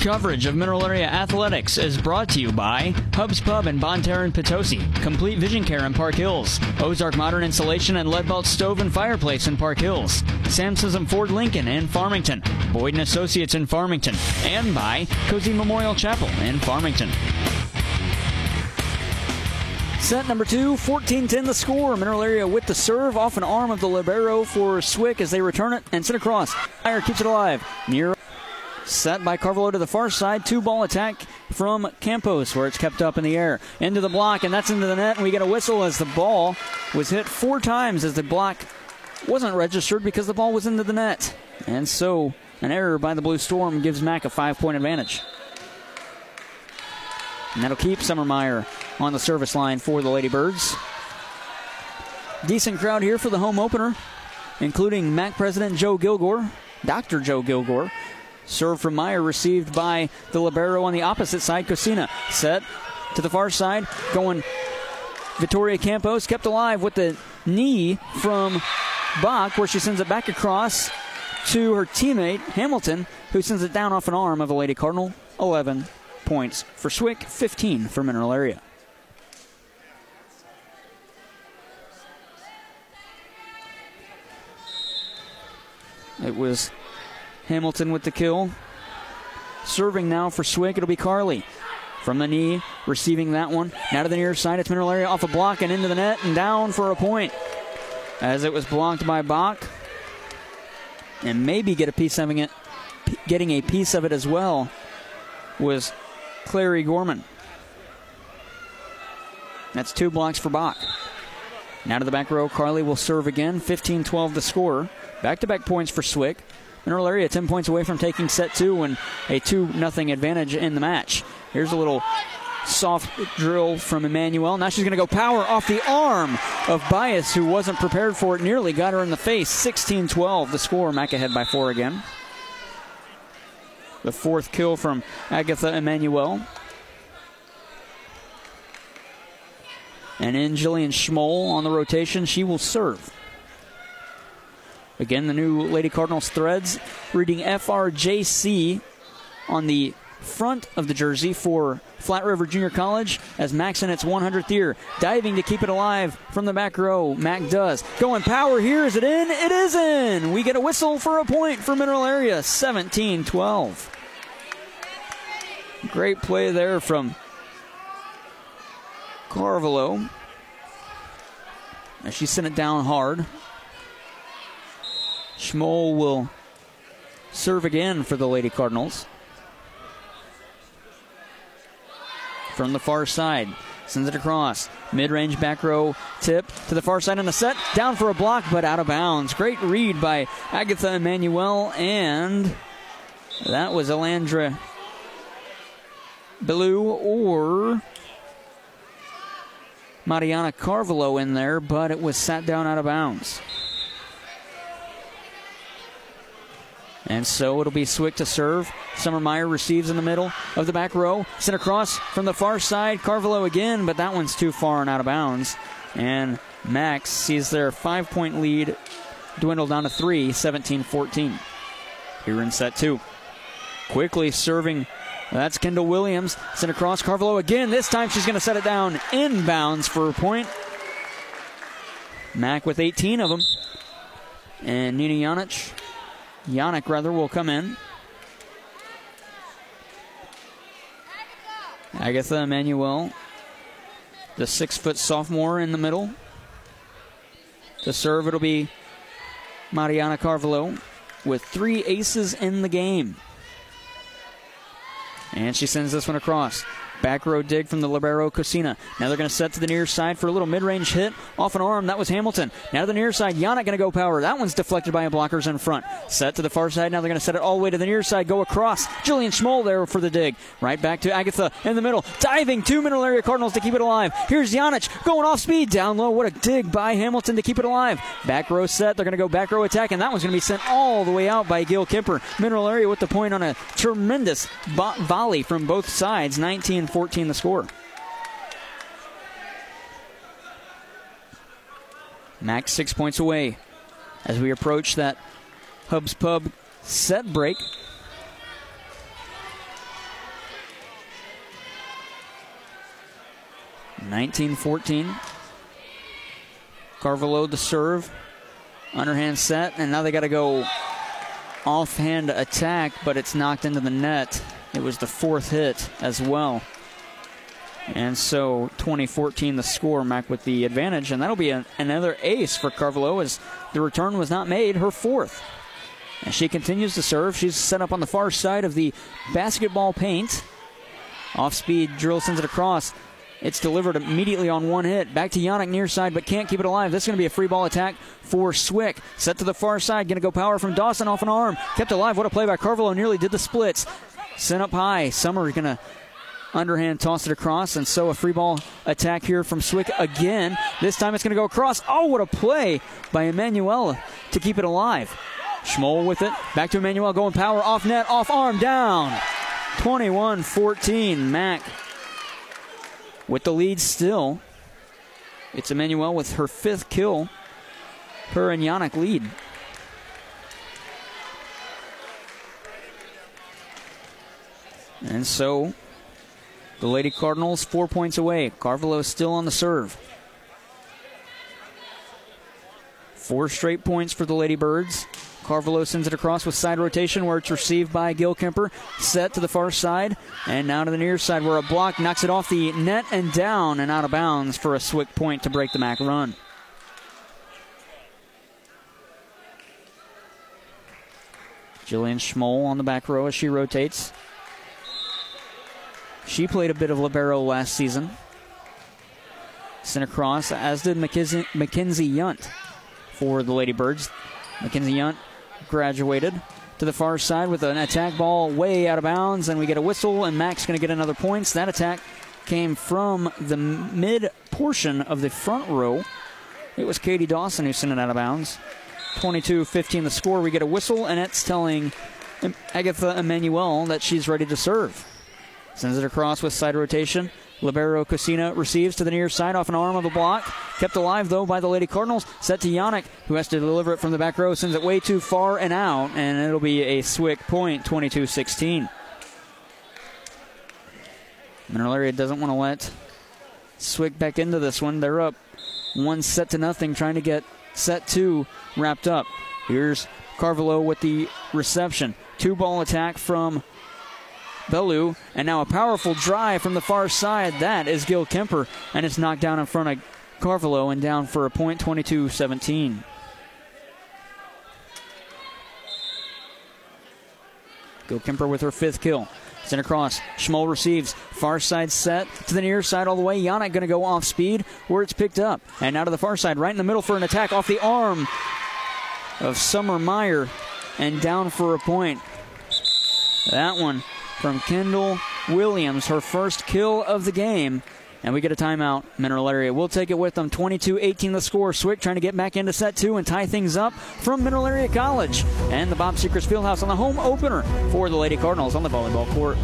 Coverage of Mineral Area Athletics is brought to you by Hubs Pub in Bonne Terre and Potosi, Complete Vision Care in Park Hills, Ozark Modern Insulation and Leadbelt Stove and Fireplace in Park Hills, Samson's and Ford Lincoln in Farmington, Boyd and Associates in Farmington, and by Cozean Memorial Chapel in Farmington. Set number two, 14 10 the score. Mineral Area with the serve off an arm of the Libero for Swick as they return it and send across. Fire keeps it alive. Near set by Carvalho to the far side. Two ball attack from Campos where it's kept up in the air. Into the block, and that's into the net. And we get a whistle as the ball was hit four times as the block wasn't registered because the ball was into the net. And so an error by the Blue Storm gives Mack a five point advantage. And that'll keep Summer Meyer on the service line for the Ladybirds. Decent crowd here for the home opener, including MAC President Joe Gilgour, Dr. Joe Gilgour. Serve from Meyer received by the Libero on the opposite side. Cozean set to the far side, going Vittoria Campos kept alive with the knee from Bach, where she sends it back across to her teammate Hamilton, who sends it down off an arm of the Lady Cardinal. 11 points for Swick, 15 for Mineral Area. It was Hamilton with the kill. Serving now for Swick, it'll be Carley. From the knee, receiving that one. Now to the near side, it's Mineral Area off a block and into the net and down for a point. As it was blocked by Bach. And maybe get a piece of it, getting a piece of it as well was Clary Gorman. That's two blocks for Bach. Now to the back row, Carley will serve again. 15 12 the score. Back to back points for Swick. Mineral Area 10 points away from taking set two and a 2 0 advantage in the match. Here's a little soft drill from Emmanuel. Now she's going to go power off the arm of Bias, who wasn't prepared for it. Nearly got her in the face. 16 12 the score. Mac ahead by four again. The fourth kill from Agatha Emmanuel. And in Jillian Schmoll on the rotation, she will serve. Again, the new Lady Cardinals threads reading FRJC on the front of the jersey for Flat River Junior College as Max in its 100th year. Diving to keep it alive from the back row. Mac does. Going power here. Is it in? It is in. We get a whistle for a point for Mineral Area. 17 12. Great play there from Carvalho. She sent it down hard. Schmoll will serve again for the Lady Cardinals. From the far side, sends it across. Mid range back row tip to the far side on the set. Down for a block, but out of bounds. Great read by Agatha Emanuel, and that was Alandra Blue or Mariana Carvalho in there, but it was sat down out of bounds. And so it'll be Swick to serve. Summer Meyer receives in the middle of the back row. Sent across from the far side. Carvalho again, but that one's too far and out of bounds. And Max sees their five point lead dwindle down to three, 17 14. Here in set two. Quickly serving. That's Kendall Williams. Sent across Carvalho again. This time she's going to set it down inbounds for a point. Mac with 18 of them. And Nina Janic Yannick, rather, will come in. Agatha Emanuel, the six foot sophomore in the middle. To serve, it'll be Mariana Carvalho with three aces in the game. And she sends this one across. Back row dig from the Libero Cozean. Now they're going to set to the near side for a little mid range hit off an arm. That was Hamilton. Now to the near side. Yannick going to go power. That one's deflected by a blockers in front. Set to the far side. Now they're going to set it all the way to the near side. Go across. Jillian Schmoll there for the dig. Right back to Agatha in the middle. Diving two middle area Cardinals to keep it alive. Here's Yannick going off speed. Down low. What a dig by Hamilton to keep it alive. Back row set. They're going to go back row attack. And that one's going to be sent all the way out by Gil Kemper. Mineral area with the point on a tremendous volley from both sides. 19 14 the score. Max six points away as we approach that Hubs Pub set break. Nineteen fourteen. Carvalho the serve. Underhand set, and now they got to go offhand attack, but it's knocked into the net. It was the fourth hit as well. And so 2014 the score, Mac with the advantage, and that'll be a, another ace for Carvalho as the return was not made, her fourth. And she continues to serve. She's set up on the far side of the basketball paint. Off speed, drill sends it across. It's delivered immediately on one hit. Back to Yannick near side, but can't keep it alive. This is going to be a free ball attack for Swick. Set to the far side. Going to go power from Dawson off an arm. Kept alive. What a play by Carvalho. Nearly did the splits. Sent up high. Summer is going to underhand toss it across, and so a free ball attack here from Swick again. This time it's going to go across. Oh, what a play by Emanuela to keep it alive. Schmoll with it. Back to Emanuel going power off net, off arm, down. 21 14. Mac with the lead still. It's Emanuel with her fifth kill. Her and Yannick lead. And so the Lady Cardinals four points away. Carvalho still on the serve. Four straight points for the Lady Birds. Carvalho sends it across with side rotation where it's received by Gil Kemper. Set to the far side and now to the near side where a block knocks it off the net and down and out of bounds for a Swick point to break the Mac run. Jillian Schmoll on the back row as she rotates. She played a bit of libero last season. Sent across, as did Mackenzie, Yunt for the Ladybirds. Mackenzie Yunt graduated to the far side with an attack ball way out of bounds, and we get a whistle, and Mac's going to get another points. That attack came from the mid portion of the front row. It was Katie Dawson who sent it out of bounds. 22 15 the score. We get a whistle, and it's telling Agatha Emanuel that she's ready to serve. Sends it across with side rotation. Libero Cozean receives to the near side off an arm of a block. Kept alive, though, by the Lady Cardinals. Set to Yannick, who has to deliver it from the back row. Sends it way too far and out, and it'll be a Swick point, 22 16. Mineral Area doesn't want to let Swick back into this one. They're up one set to nothing, trying to get set two wrapped up. Here's Carvalho with the reception. Two ball attack from Bellew, and now a powerful drive from the far side. That is Gil Kemper, and it's knocked down in front of Carvalho and down for a point 22 17. Gil Kemper with her fifth kill. Sent across. Schmoll receives. Far side set to the near side all the way. Yannick going to go off speed where it's picked up. And out of the far side, right in the middle for an attack off the arm of Summer Meyer. And down for a point. That one from Kendall Williams, her first kill of the game. And we get a timeout, Mineral Area. We'll take it with them. 22 18 the score. Swick trying to get back into set two and tie things up from Mineral Area College. And the Bob Sechrist Fieldhouse on the home opener for the Lady Cardinals on the volleyball court.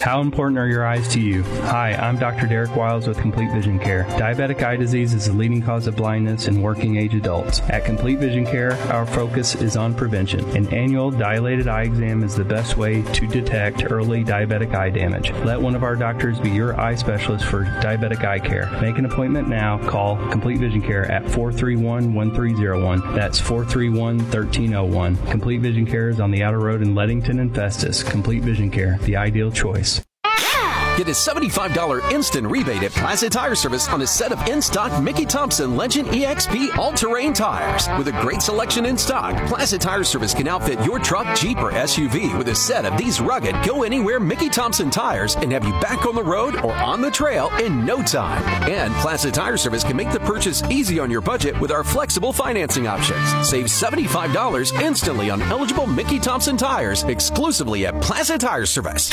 How important are your eyes to you? Hi, I'm Dr. Derek Wiles with Complete Vision Care. Diabetic eye disease is the leading cause of blindness in working age adults. At Complete Vision Care, our focus is on prevention. An annual dilated eye exam is the best way to detect early diabetic eye damage. Let one of our doctors be your eye specialist for diabetic eye care. Make an appointment now. Call Complete Vision Care at 431 1301. That's 431 1301. Complete Vision Care is on the outer road in Leadington and Festus. Complete Vision Care, the ideal choice. Get a $75 instant rebate at Plaza Tire Service on a set of in stock Mickey Thompson Legend EXP all terrain tires. With a great selection in stock, Plaza Tire Service can outfit your truck, Jeep, or SUV with a set of these rugged, go anywhere Mickey Thompson tires and have you back on the road or on the trail in no time. And Plaza Tire Service can make the purchase easy on your budget with our flexible financing options. Save $75 instantly on eligible Mickey Thompson tires exclusively at Plaza Tire Service.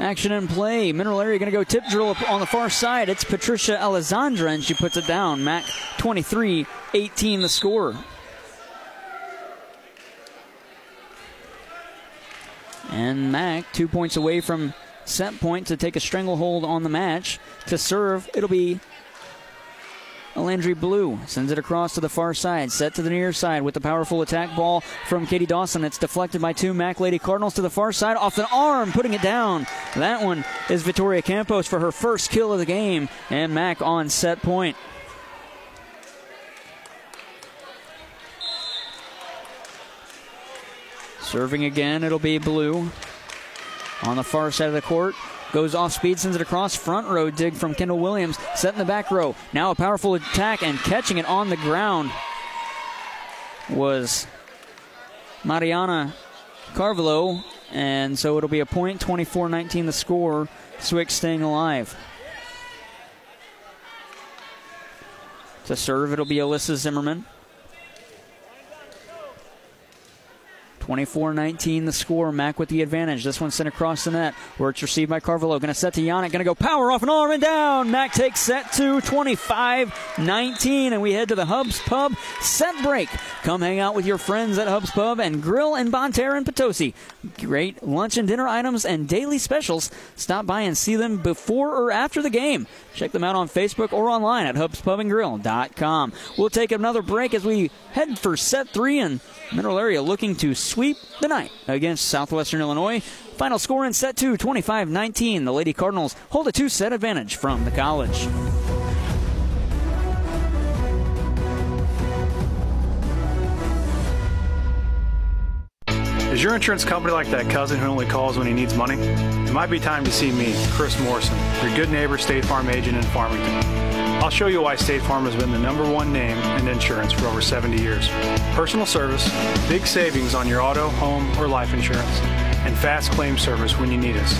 Action and play. Mineral Area going to go tip drill on the far side. It's Patricia Alessandra, and she puts it down. Mac 23 18 the score. And Mac, two points away from set point to take a stranglehold on the match. To serve, it'll be Landry Blue sends it across to the far side, set to the near side with the powerful attack ball from Katie Dawson. It's deflected by two Mac Lady Cardinals to the far side, off an arm, putting it down. That one is Victoria Campos for her first kill of the game, and Mac on set point. Serving again, it'll be Blue on the far side of the court. Goes off speed, sends it across. Front row dig from Kendall Williams. Set in the back row. Now a powerful attack and catching it on the ground was Mariana Carvalho. And so it'll be a point 24 19 the score. Swick staying alive. To serve, it'll be Alyssa Zimmerman. 24 19 the score. Mac with the advantage. This one sent across the net where it's received by Carvalho. Going to set to Yannick. Going to go power off and arm and down. Mac takes set to 25 19. And we head to the Hubs Pub set break. Come hang out with your friends at Hubs Pub and Grill and Bonne Terre and Potosi. Great lunch and dinner items and daily specials. Stop by and see them before or after the game. Check them out on Facebook or online at hubspubandgrill.com. We'll take another break as we head for set three and Mineral Area looking to sweep the night against Southwestern Illinois. Final score in set two, 25 19. The Lady Cardinals hold a two set advantage from the college. Is your insurance company like that cousin who only calls when he needs money? It might be time to see me, Chris Morrison, your good neighbor State Farm agent in Farmington. I'll show you why State Farm has been the number one name in insurance for over 70 years. Personal service, big savings on your auto, home, or life insurance, and fast claim service when you need us.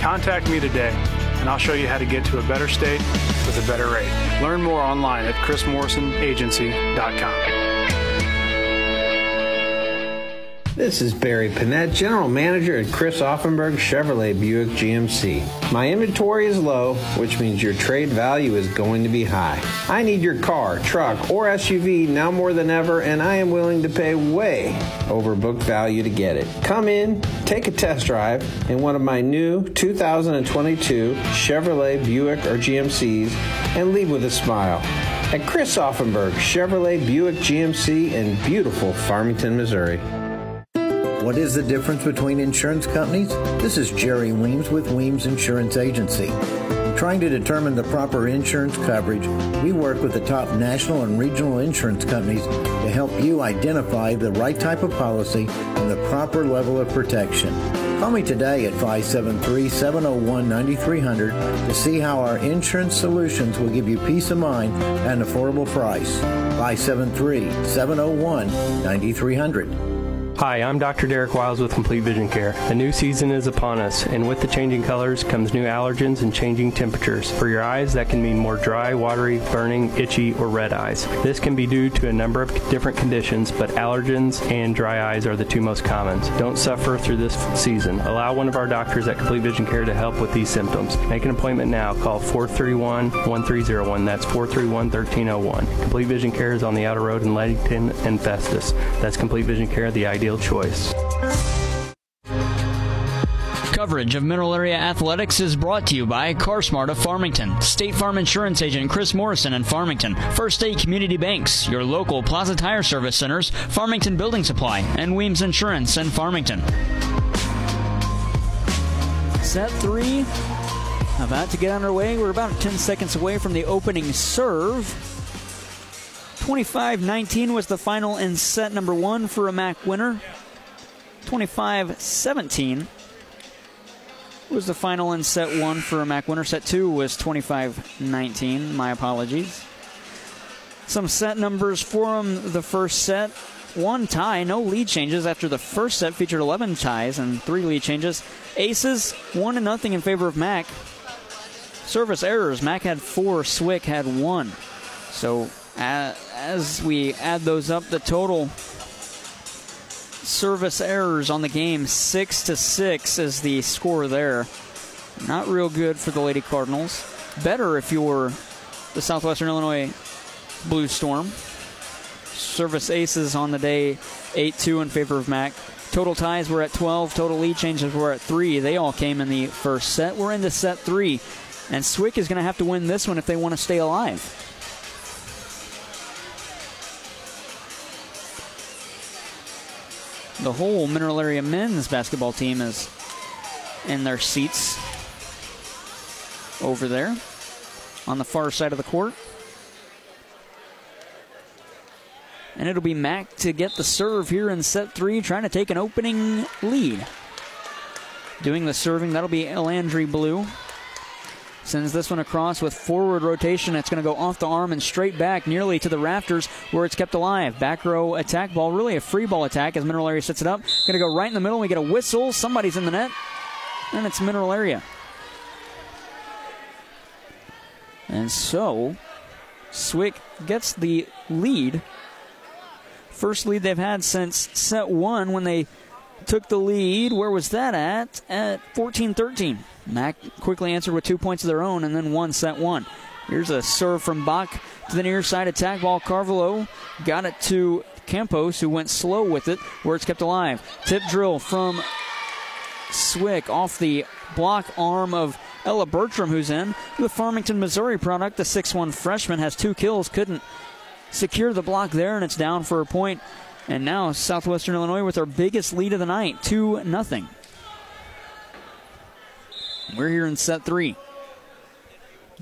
Contact me today, and I'll show you how to get to a better state with a better rate. Learn more online at chrismorrisonagency.com. This is Barry Panett, General Manager at Chris Auffenberg Chevrolet Buick GMC. My inventory is low, which means your trade value is going to be high. I need your car, truck, or SUV now more than ever, and I am willing to pay way over book value to get it. Come in, take a test drive in one of my new 2022 Chevrolet Buick or GMCs, and leave with a smile at Chris Auffenberg Chevrolet Buick GMC in beautiful Farmington, Missouri. What is the difference between insurance companies? This is Jerry Weems with Weems Insurance Agency. In trying to determine the proper insurance coverage, we work with the top national and regional insurance companies to help you identify the right type of policy and the proper level of protection. Call me today at 573 701 9300 to see how our insurance solutions will give you peace of mind at an affordable price. 573 701 9300. Hi, I'm Dr. Derek Wiles with Complete Vision Care. A new season is upon us, and with the changing colors comes new allergens and changing temperatures. For your eyes, that can mean more dry, watery, burning, itchy, or red eyes. This can be due to a number of different conditions, but allergens and dry eyes are the two most common. Don't suffer through this season. Allow one of our doctors at Complete Vision Care to help with these symptoms. Make an appointment now. Call 431 1301. That's 431 1301. Complete Vision Care is on the Outer Road in Leadington and Festus. That's Complete Vision Care, the ideal choice. Coverage of Mineral Area Athletics is brought to you by CarSmart of Farmington, State Farm Insurance Agent Chris Morrison in Farmington, First State Community Banks, your local Plaza Tire Service Centers, Farmington Building Supply, and Weems Insurance in Farmington. Set three about to get underway. We're about 10 seconds away from the opening serve. 25 19 was the final in set number one for a MAC winner. 25 17 was the final in set one for a MAC winner. Set two was 25 19. My apologies. Some set numbers for them the first set. One tie, no lead changes after the first set featured 11 ties and three lead changes. Aces, one to nothing in favor of Mac. Service errors, Mac had four, Swick had one. So as we add those up, the total service errors on the game six to six is the score there. Not real good for the Lady Cardinals. Better if you're the Southwestern Illinois Blue Storm. Service aces on the day 8 2 in favor of Mac. Total ties were at 12. Total lead changes were at 3. They all came in the first set. We're into set 3. And Swick is going to have to win this one if they want to stay alive. The whole Mineral Area men's basketball team is in their seats over there on the far side of the court. And it'll be Mac to get the serve here in set three, trying to take an opening lead. Doing the serving, that'll be Elandry Blue. Sends this one across with forward rotation. It's going to go off the arm and straight back nearly to the rafters where it's kept alive. Back row attack ball, really a free ball attack as Mineral Area sets it up. Going to go right in the middle. We get a whistle. Somebody's in the net. And it's Mineral Area. And so, Swick gets the lead. First lead they've had since set one when they took the lead. Where was that at? At 14 13. Mac quickly answered with two points of their own and then one set one. Here's a serve from Bach to the near side attack ball. Carvalho got it to Campos, who went slow with it, where it's kept alive. Tip drill from Swick off the block arm of Ella Bertram, who's in. The Farmington, Missouri product, the 6 1 freshman, has two kills, couldn't secure the block there, and it's down for a point. And now Southwestern Illinois with their biggest lead of the night, 2 0. We're here in set three.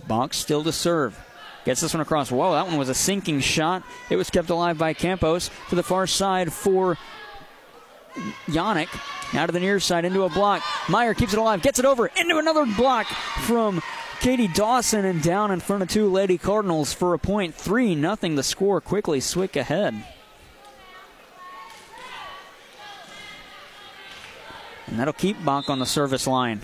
Bach still to serve. Gets this one across. Whoa, that one was a sinking shot. It was kept alive by Campos to the far side for Yannick. Now to the near side into a block. Meyer keeps it alive, gets it over into another block from Katie Dawson and down in front of two Lady Cardinals for a point. 3 nothing. the score quickly. Swick ahead. And that'll keep Bach on the service line.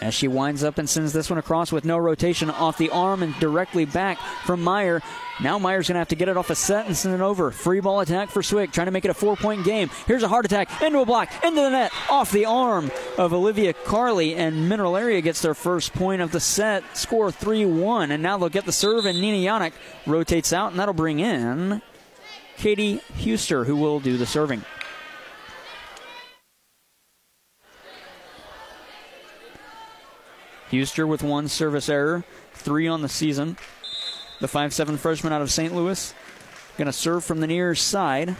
As she winds up and sends this one across with no rotation off the arm and directly back from Meyer. Now Meyer's going to have to get it off a set and send it over. Free ball attack for Swick, trying to make it a four point game. Here's a hard attack into a block, into the net, off the arm of Olivia Carley, and Mineral Area gets their first point of the set. Score 3 1. And now they'll get the serve, and Nina Yannick rotates out, and that'll bring in Katie Huster, who will do the serving. Huster with one service error, three on the season. The 5'7 freshman out of St. Louis. Going to serve from the near side.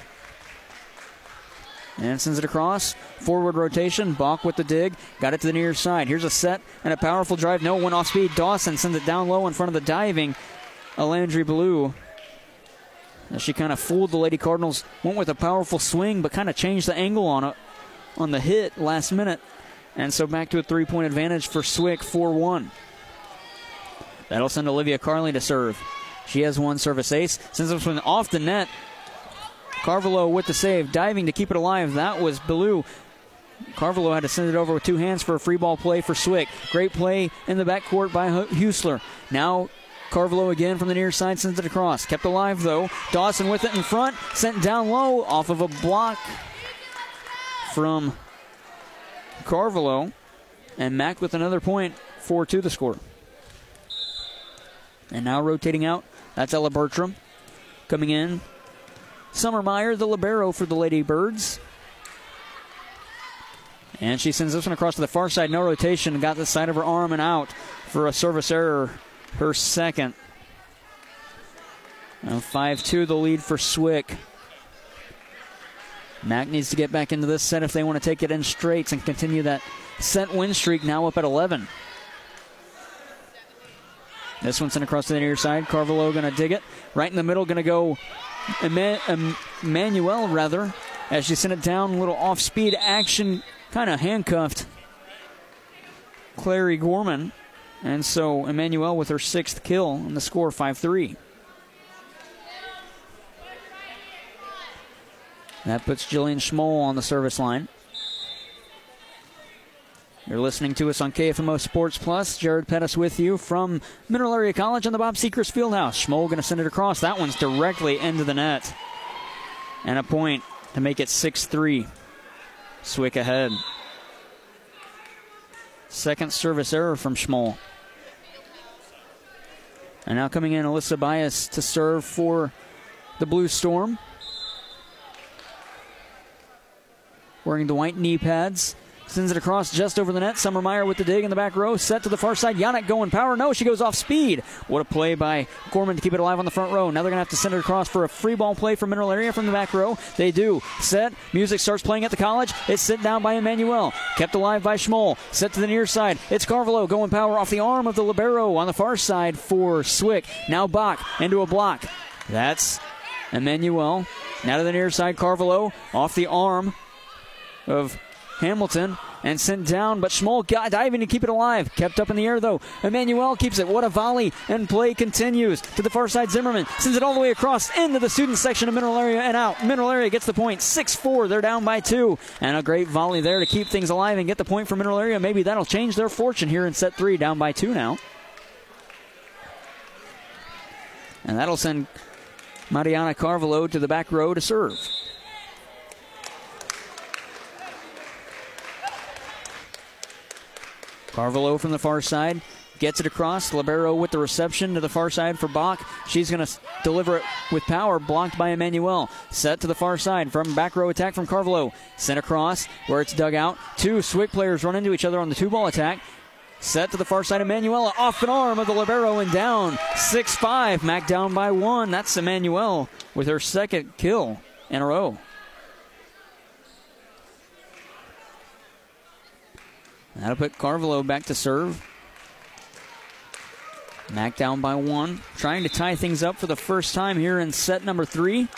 And sends it across. Forward rotation. Bach with the dig. Got it to the near side. Here's a set and a powerful drive. No one off speed. Dawson sends it down low in front of the diving Alandry Blue. She kind of fooled the Lady Cardinals. Went with a powerful swing, but kind of changed the angle on it on the hit last minute. And so back to a three point advantage for Swick 4 1. That'll send Olivia Carley to serve. She has one service ace. Sends this one off the net. Carvalho with the save, diving to keep it alive. That was Bellew. Carvalho had to send it over with two hands for a free ball play for Swick. Great play in the backcourt by Huster. Now Carvalho again from the near side sends it across. Kept alive though. Dawson with it in front. Sent down low off of a block from Carvalho. And Mac with another point. 4 2 the score. And now rotating out, that's Ella Bertram. Coming in, Summer Meyer, the libero for the Lady Birds. And she sends this one across to the far side, no rotation, got the side of her arm and out for a service error, her second. 5 2 the lead for Swick. Mac needs to get back into this set if they want to take it in straights and continue that set win streak now up at 11. This one's sent across to the near side. Carvalho going to dig it. Right in the middle, going to go Emmanuel, rather, as she sent it down. A little off speed action, kind of handcuffed Clary Gorman. And so Emmanuel with her sixth kill and the score 5 3. That puts Jillian Schmoll on the service line. You're listening to us on KFMO Sports Plus. Jared Pettis with you from Mineral Area College on the Bob Sechrist Fieldhouse. Schmoll going to send it across. That one's directly into the net. And a point to make it 6 3. Swick ahead. Second service error from Schmoll. And now coming in, Alyssa Bias to serve for the Blue Storm. Wearing the white knee pads. Sends it across just over the net. Summer Meyer with the dig in the back row. Set to the far side. Yannick going power. No, she goes off speed. What a play by Gorman to keep it alive on the front row. Now they're going to have to send it across for a free ball play for Mineral Area from the back row. They do. Set. Music starts playing at the college. It's sent down by Emmanuel. Kept alive by Schmoll. Set to the near side. It's Carvalho going power off the arm of the Libero on the far side for Swick. Now Bach into a block. That's Emmanuel. Now to the near side. Carvalho off the arm of Hamilton and sent down, but Schmoll got diving to keep it alive. Kept up in the air though. Emmanuel keeps it. What a volley! And play continues to the far side. Zimmerman sends it all the way across into the student section of Mineral Area and out. Mineral Area gets the point. 6-4. They're down by two, and a great volley there to keep things alive and get the point for Mineral Area. Maybe that'll change their fortune here in set three. Down by two now, and that'll send Mariana Carvalho to the back row to serve. Carvalho from the far side gets it across. Libero with the reception to the far side for Bach. She's going to deliver it with power, blocked by Emmanuel. Set to the far side from back row attack from Carvalho. Sent across where it's dug out. Two Swick players run into each other on the two ball attack. Set to the far side, Emmanuel off an arm of the Libero and down. 6 5. Mac down by one. That's Emmanuel with her second kill in a row. That'll put Carvalho back to serve. Mac down by one. Trying to tie things up for the first time here in set number three.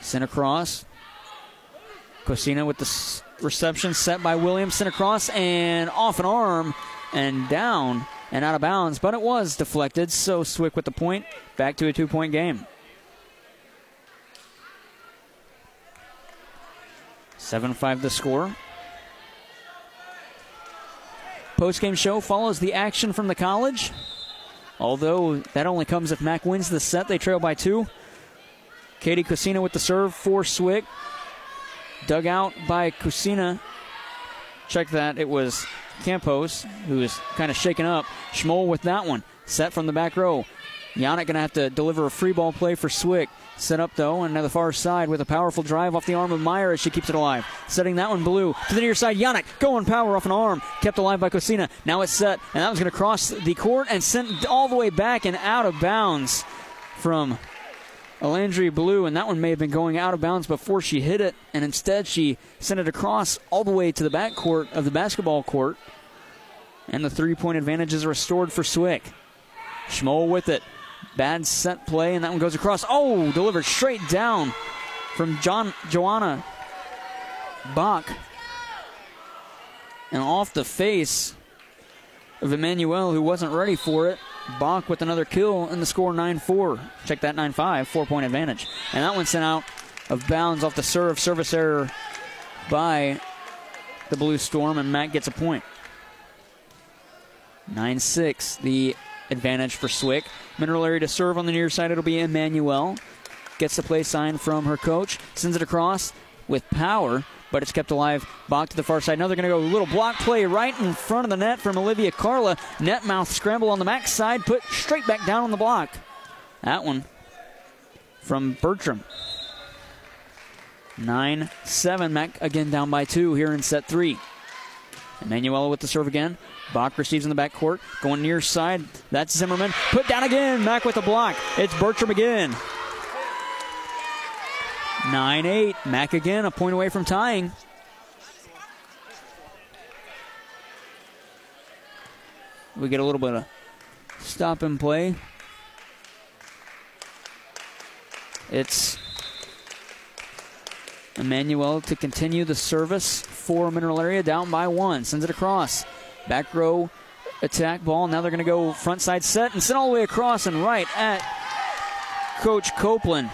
Sent across. Cozean with the reception set by Williamson across and off an arm and down and out of bounds, but it was deflected. So Swick with the point. Back to a two point game. 7 5 the score. Post-game show follows the action from the college. Although that only comes if Mac wins the set, they trail by two. Katie Cozean with the serve for Swick. Dug out by Cozean. Check that. It was Campos who is kind of shaken up. Schmoll with that one. Set from the back row. Yannick going to have to deliver a free ball play for Swick. Set up though, and to the far side with a powerful drive off the arm of Meyer as she keeps it alive. Setting that one blue to the near side. Yannick going power off an arm, kept alive by Cozean. Now it's set, and that was going to cross the court and sent all the way back and out of bounds from Alandry Blue, and that one may have been going out of bounds before she hit it, and instead she sent it across all the way to the back court of the basketball court, and the three-point advantage is restored for Swick. Schmoll with it. Bad set play, and that one goes across. Oh, delivered straight down from John Joanna Bach. And off the face of Emmanuel, who wasn't ready for it. Bach with another kill, and the score 9 4. Check that 9 5, four point advantage. And that one sent out of bounds off the serve, service error by the Blue Storm, and Matt gets a point. 9 6. The advantage for Swick. Mineral area to serve on the near side. It'll be Emmanuel. Gets the play sign from her coach. Sends it across with power, but it's kept alive. Bach to the far side. Now they're going to go a little block play right in front of the net from Olivia Carley. Net mouth scramble on the max side. Put straight back down on the block. That one from Bertram. 9 7. Mac again down by two here in set three. Emmanuel with the serve again. Bach receives in the backcourt. Going near side. That's Zimmerman. Put down again. Mac with the block. It's Bertram again. 9 8. Mac again, a point away from tying. We get a little bit of stop and play. It's Emmanuel to continue the service for Mineral Area down by one. Sends it across. Back row attack ball. Now they're going to go front side set and send all the way across and right at Coach Copeland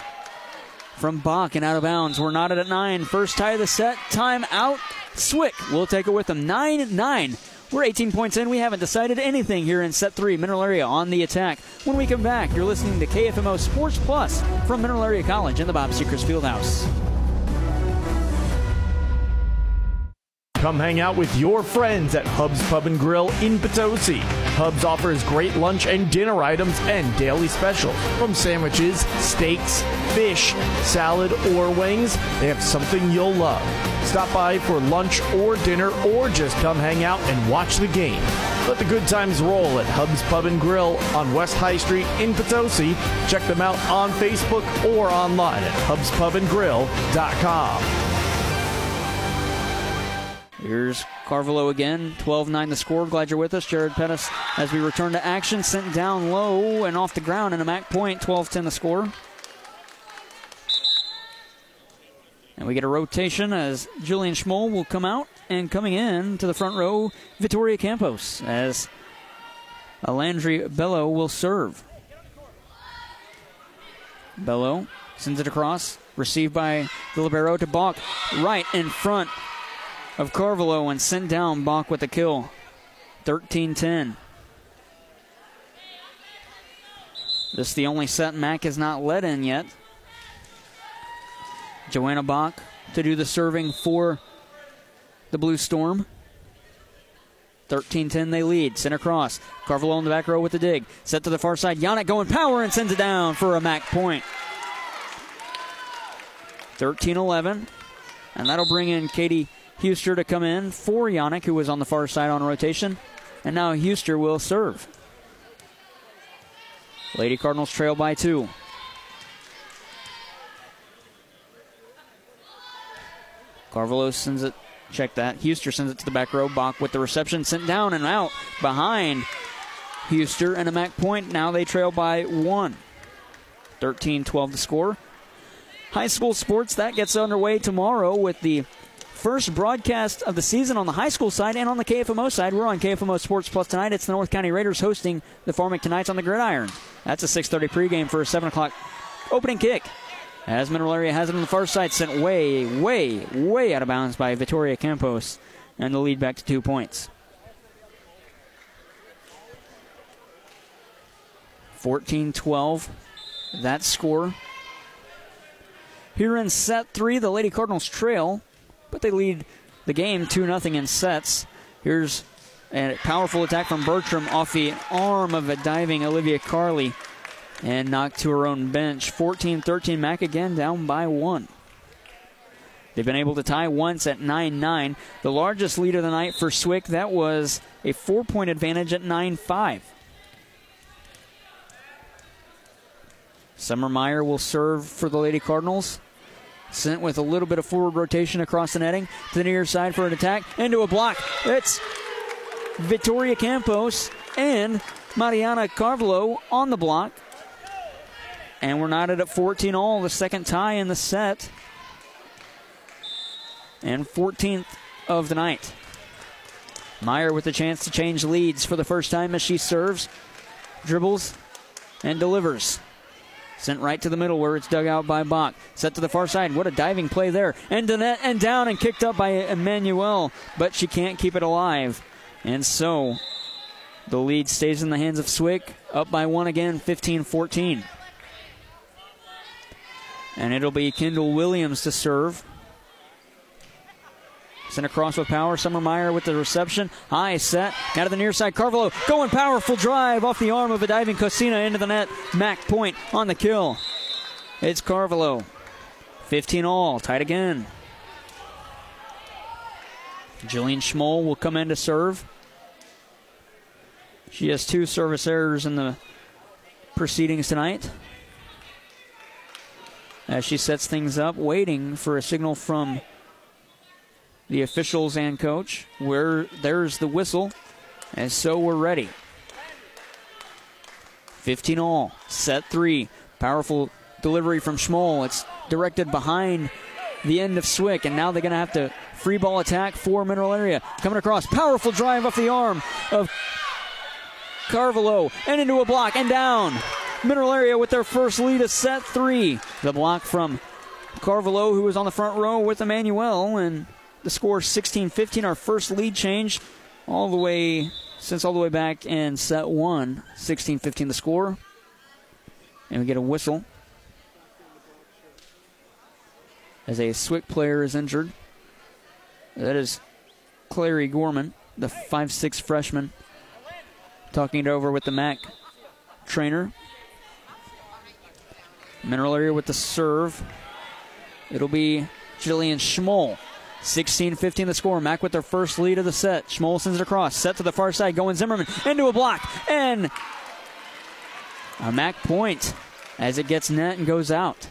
from Bach and out of bounds. We're not at nine. First tie of the set. Time out. Swick will take it with them. 9 9. We're 18 points in. We haven't decided anything here in set three. Mineral Area on the attack. When we come back, you're listening to KFMO Sports Plus from Mineral Area College in the Bob Sechrist Fieldhouse. Come hang out with your friends at Hub's Pub and Grill in Potosi. Hub's offers great lunch and dinner items and daily specials. From sandwiches, steaks, fish, salad, or wings, they have something you'll love. Stop by for lunch or dinner or just come hang out and watch the game. Let the good times roll at Hub's Pub and Grill on West High Street in Potosi. Check them out on Facebook or online at hubspubandgrill.com. Here's Carvalho again, 12 9 the score. Glad you're with us. Jared Pettis, as we return to action, sent down low and off the ground, and a Mac point, 12 10 the score. And we get a rotation as Jillian Schmoll will come out, and coming in to the front row, Vittoria Campos, as Alandry Bello will serve. Bello sends it across, received by the Libero to Bach, right in front of Carvalho and sent down Bach with the kill. 13 10. This is the only set Mac has not led in yet. Joanna Bach to do the serving for the Blue Storm. 13 10 they lead. Center cross. Carvalho in the back row with the dig. Set to the far side. Yannick going power and sends it down for a Mac point. 13 11. And that'll bring in Katie Huster to come in for Yannick, who was on the far side on rotation. And now Huster will serve. Lady Cardinals trail by two. Carvalho sends it. Check that. Huster sends it to the back row. Bach with the reception sent down and out behind Huster and a Mac point. Now they trail by one. 13 12 to score. High school sports, that gets underway tomorrow with the first broadcast of the season on the high school side and on the KFMO side. We're on KFMO Sports Plus tonight. It's the North County Raiders hosting the Farmington Knights on the gridiron. That's a 6.30 pregame for a 7 o'clock opening kick. As Mineral Area has it on the far side, sent way, way, way out of bounds by Vittoria Campos, and the lead back to two points. 14 12, that score. Here in set three, the Lady Cardinals trail but they lead the game 2 0 in sets. Here's a powerful attack from Bertram off the arm of a diving Olivia Carley and knocked to her own bench. 14 13. Mac again down by one. They've been able to tie once at 9 9. The largest lead of the night for Swick, that was a four point advantage at 9 5. Summer Meyer will serve for the Lady Cardinals. Sent with a little bit of forward rotation across the netting to the near side for an attack into a block. It's Victoria Campos and Mariana Carvalho on the block. And we're knotted at 14 all, the second tie in the set. And 14th of the night. Meyer with the chance to change leads for the first time as she serves, dribbles, and delivers. Sent right to the middle where it's dug out by Bach. Set to the far side. What a diving play there. And net and down and kicked up by Emmanuel, but she can't keep it alive. And so the lead stays in the hands of Swick, up by one again, 15 14. And it'll be Kendall Williams to serve. Sent across with power. Summer Meyer with the reception. High set. Out of the near side. Carvalho going powerful drive off the arm of a diving Cozean into the net. Mac Point on the kill. It's Carvalho. 15 all. Tied again. Jillian Schmoll will come in to serve. She has two service errors in the proceedings tonight. As she sets things up, waiting for a signal from the officials and coach. Where there's the whistle, and so we're ready. 15 all, set three. Powerful delivery from Schmoll. It's directed behind the end of Swick, and now they're going to have to free ball attack for Mineral Area. Coming across, powerful drive off the arm of Carvalho, and into a block and down. Mineral Area with their first lead of set three. The block from Carvalho, who was on the front row with Emmanuel, and the score 16 15, our first lead change all the way since all the way back in set one. 16 15 the score. And we get a whistle as a Swick player is injured. That is Clary Gorman, the five-six freshman, talking it over with the MAC trainer. Mineral area with the serve. It'll be Jillian Schmoll 16 15 the score. Mac with their first lead of the set. Schmoll sends it across. Set to the far side. Going Zimmerman into a block. And a Mac point as it gets net and goes out.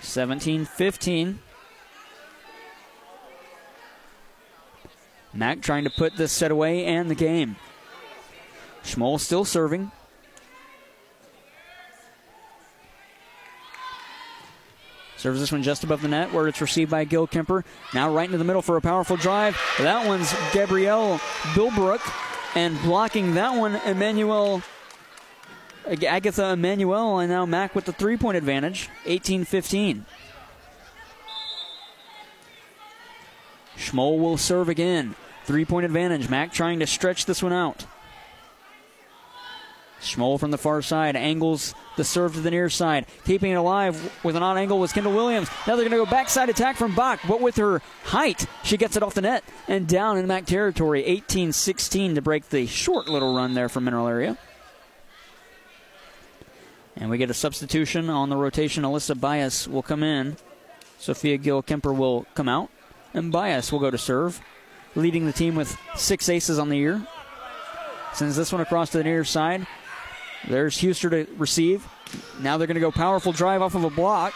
17 15. Mac trying to put this set away and the game. Schmoll still serving. Serves this one just above the net where it's received by Gil Kemper. Now right into the middle for a powerful drive. That one's Gabrielle Bilbrook. And blocking that one, Emmanuel Agatha Emmanuel, and now Mac with the three point advantage, 18 15. Schmoll will serve again. Three point advantage. Mac trying to stretch this one out. Schmoll from the far side angles the serve to the near side. Keeping it alive with an on angle was Kendall Williams. Now they're going to go backside attack from Bach, but with her height, she gets it off the net and down in Mac territory. 18 16 to break the short little run there from Mineral Area. And we get a substitution on the rotation. Alyssa Bias will come in. Sophia Gill Kemper will come out. And Bias will go to serve, leading the team with six aces on the year. Sends this one across to the near side. There's Huster to receive. Now they're going to go powerful drive off of a block.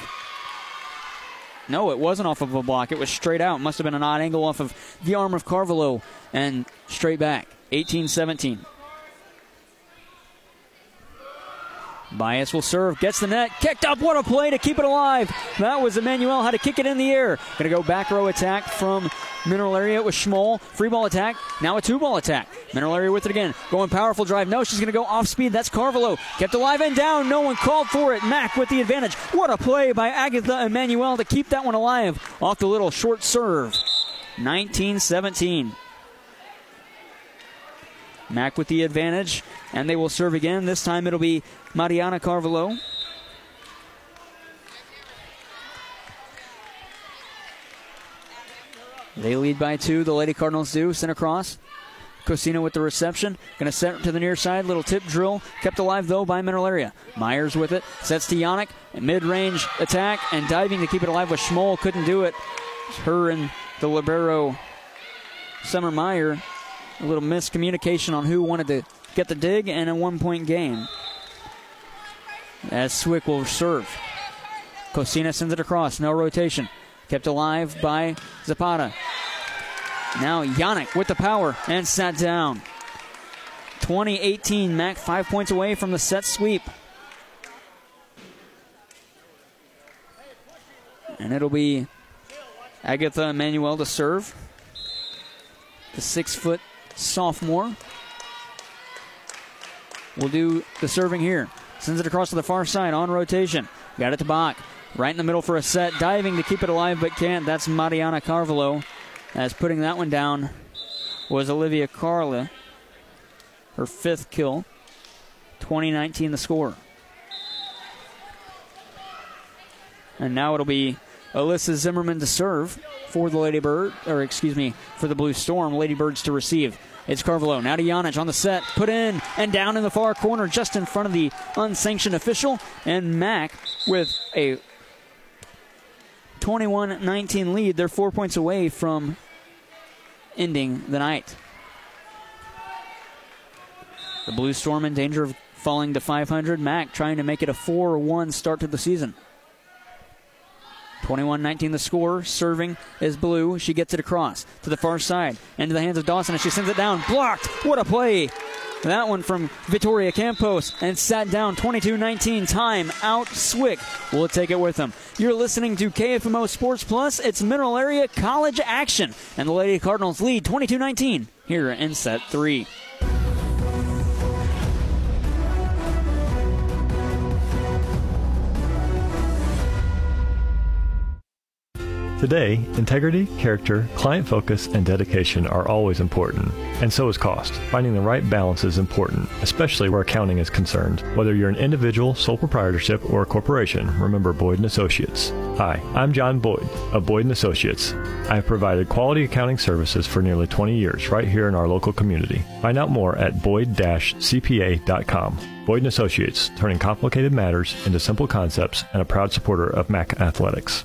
No, it wasn't off of a block. It was straight out. Must have been an odd angle off of the arm of Carvalho and straight back. 18 17. Bias will serve, gets the net, kicked up. What a play to keep it alive. That was Emmanuel, how to kick it in the air. Going to go back row attack from Mineral Area with Schmoll. Free ball attack, now a two ball attack. Mineral Area with it again. Going powerful drive. No, she's going to go off speed. That's Carvalho. Kept alive and down. No one called for it. Mac with the advantage. What a play by Agatha Emmanuel to keep that one alive off the little short serve. 19 17. Mac with the advantage, and they will serve again. This time it'll be Mariana Carvalho. They lead by two. The Lady Cardinals do. Sent across. Cozean with the reception. Going to set to the near side. Little tip drill. Kept alive, though, by Mineral Myers with it. Sets to Yannick. Mid range attack and diving to keep it alive with Schmoll. Couldn't do it. Her and the Libero, Summer Meyer. A little miscommunication on who wanted to get the dig and a one point game. As Swick will serve. Cozean sends it across. No rotation. Kept alive by Zapata. Now Yannick with the power and sat down. 2018 Mac five points away from the set sweep. And it'll be Agatha Emmanuel to serve. The six foot sophomore will do the serving here. Sends it across to the far side on rotation. Got it to Bach. Right in the middle for a set. Diving to keep it alive but can't. That's Mariana Carvalho. As putting that one down was Olivia Carley. Her fifth kill. 2019 the score. And now it'll be Alyssa Zimmerman to serve for the Lady Bird, or excuse me, for the Blue Storm. Lady Birds to receive. It's Carvalho. Now to Yannick on the set. Put in and down in the far corner, just in front of the unsanctioned official. And Mac with a 21 19 lead. They're four points away from ending the night. The Blue Storm in danger of falling to 500. Mac trying to make it a 4 1 start to the season. 21 19 the score. Serving is Blue. She gets it across to the far side. Into the hands of Dawson and she sends it down. Blocked. What a play. That one from Victoria Campos and sat down 22 19. Time out. Swick will take it with them. You're listening to KFMO Sports Plus. It's Mineral Area College action. And the Lady Cardinals lead 22 19 here in set three. Today, integrity, character, client focus, and dedication are always important, and so is cost. Finding the right balance is important, especially where accounting is concerned. Whether you're an individual, sole proprietorship, or a corporation, remember Boyd & Associates. Hi, I'm John Boyd of Boyd & Associates. I have provided quality accounting services for nearly 20 years right here in our local community. Find out more at boyd-cpa.com. Boyd & Associates, turning complicated matters into simple concepts and a proud supporter of MAC Athletics.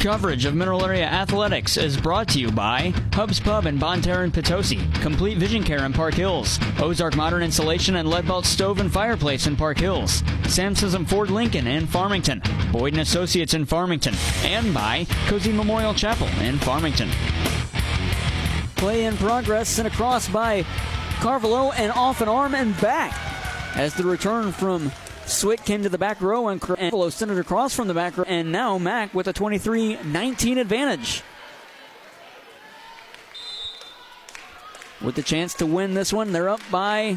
Coverage of Mineral Area Athletics is brought to you by Hubs Pub in and Potosi, Complete Vision Care in Park Hills, Ozark Modern Insulation and Leadbelt Stove and Fireplace in Park Hills, Samson's and Ford Lincoln in Farmington, Boyd and Associates in Farmington, and by Cozy Memorial Chapel in Farmington. Play in progress sent across by Carvalho and off an arm and back. As the return from Swick came to the back row and Carvalho sent it across from the back row. And now Mac with a 23 19 advantage. With the chance to win this one, they're up by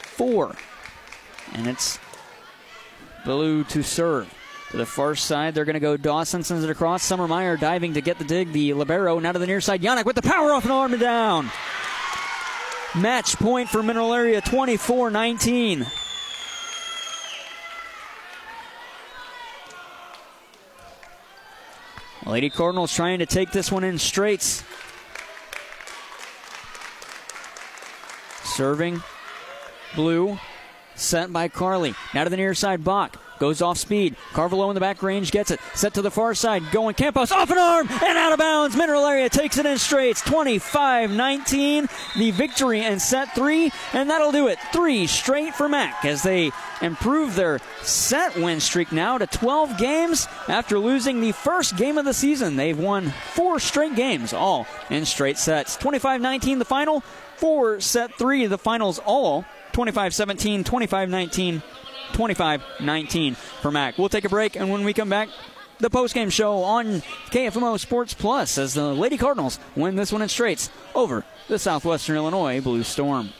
four. And it's Blue to serve. To the far side, they're going to go Dawson, sends it across. Summer Meyer diving to get the dig. The Libero now to the near side. Yannick with the power off and arm and down. Match point for Mineral Area 24 19. Lady Cardinals trying to take this one in straights. Serving. Blue. Sent by Carley. Now to the near side, Bach. Goes off speed. Carvalho in the back range gets it. Set to the far side. Going Campos off an arm and out of bounds. Mineral area takes it in straights. 25 19. The victory in set three. And that'll do it. Three straight for Mac as they improve their set win streak now to 12 games after losing the first game of the season. They've won four straight games, all in straight sets. 25 19 the final. For set three, the finals all 25 17, 25 19, 25 19 for Mac. We'll take a break, and when we come back, the postgame show on KFMO Sports Plus as the Lady Cardinals win this one in straights over the Southwestern Illinois Blue Storm.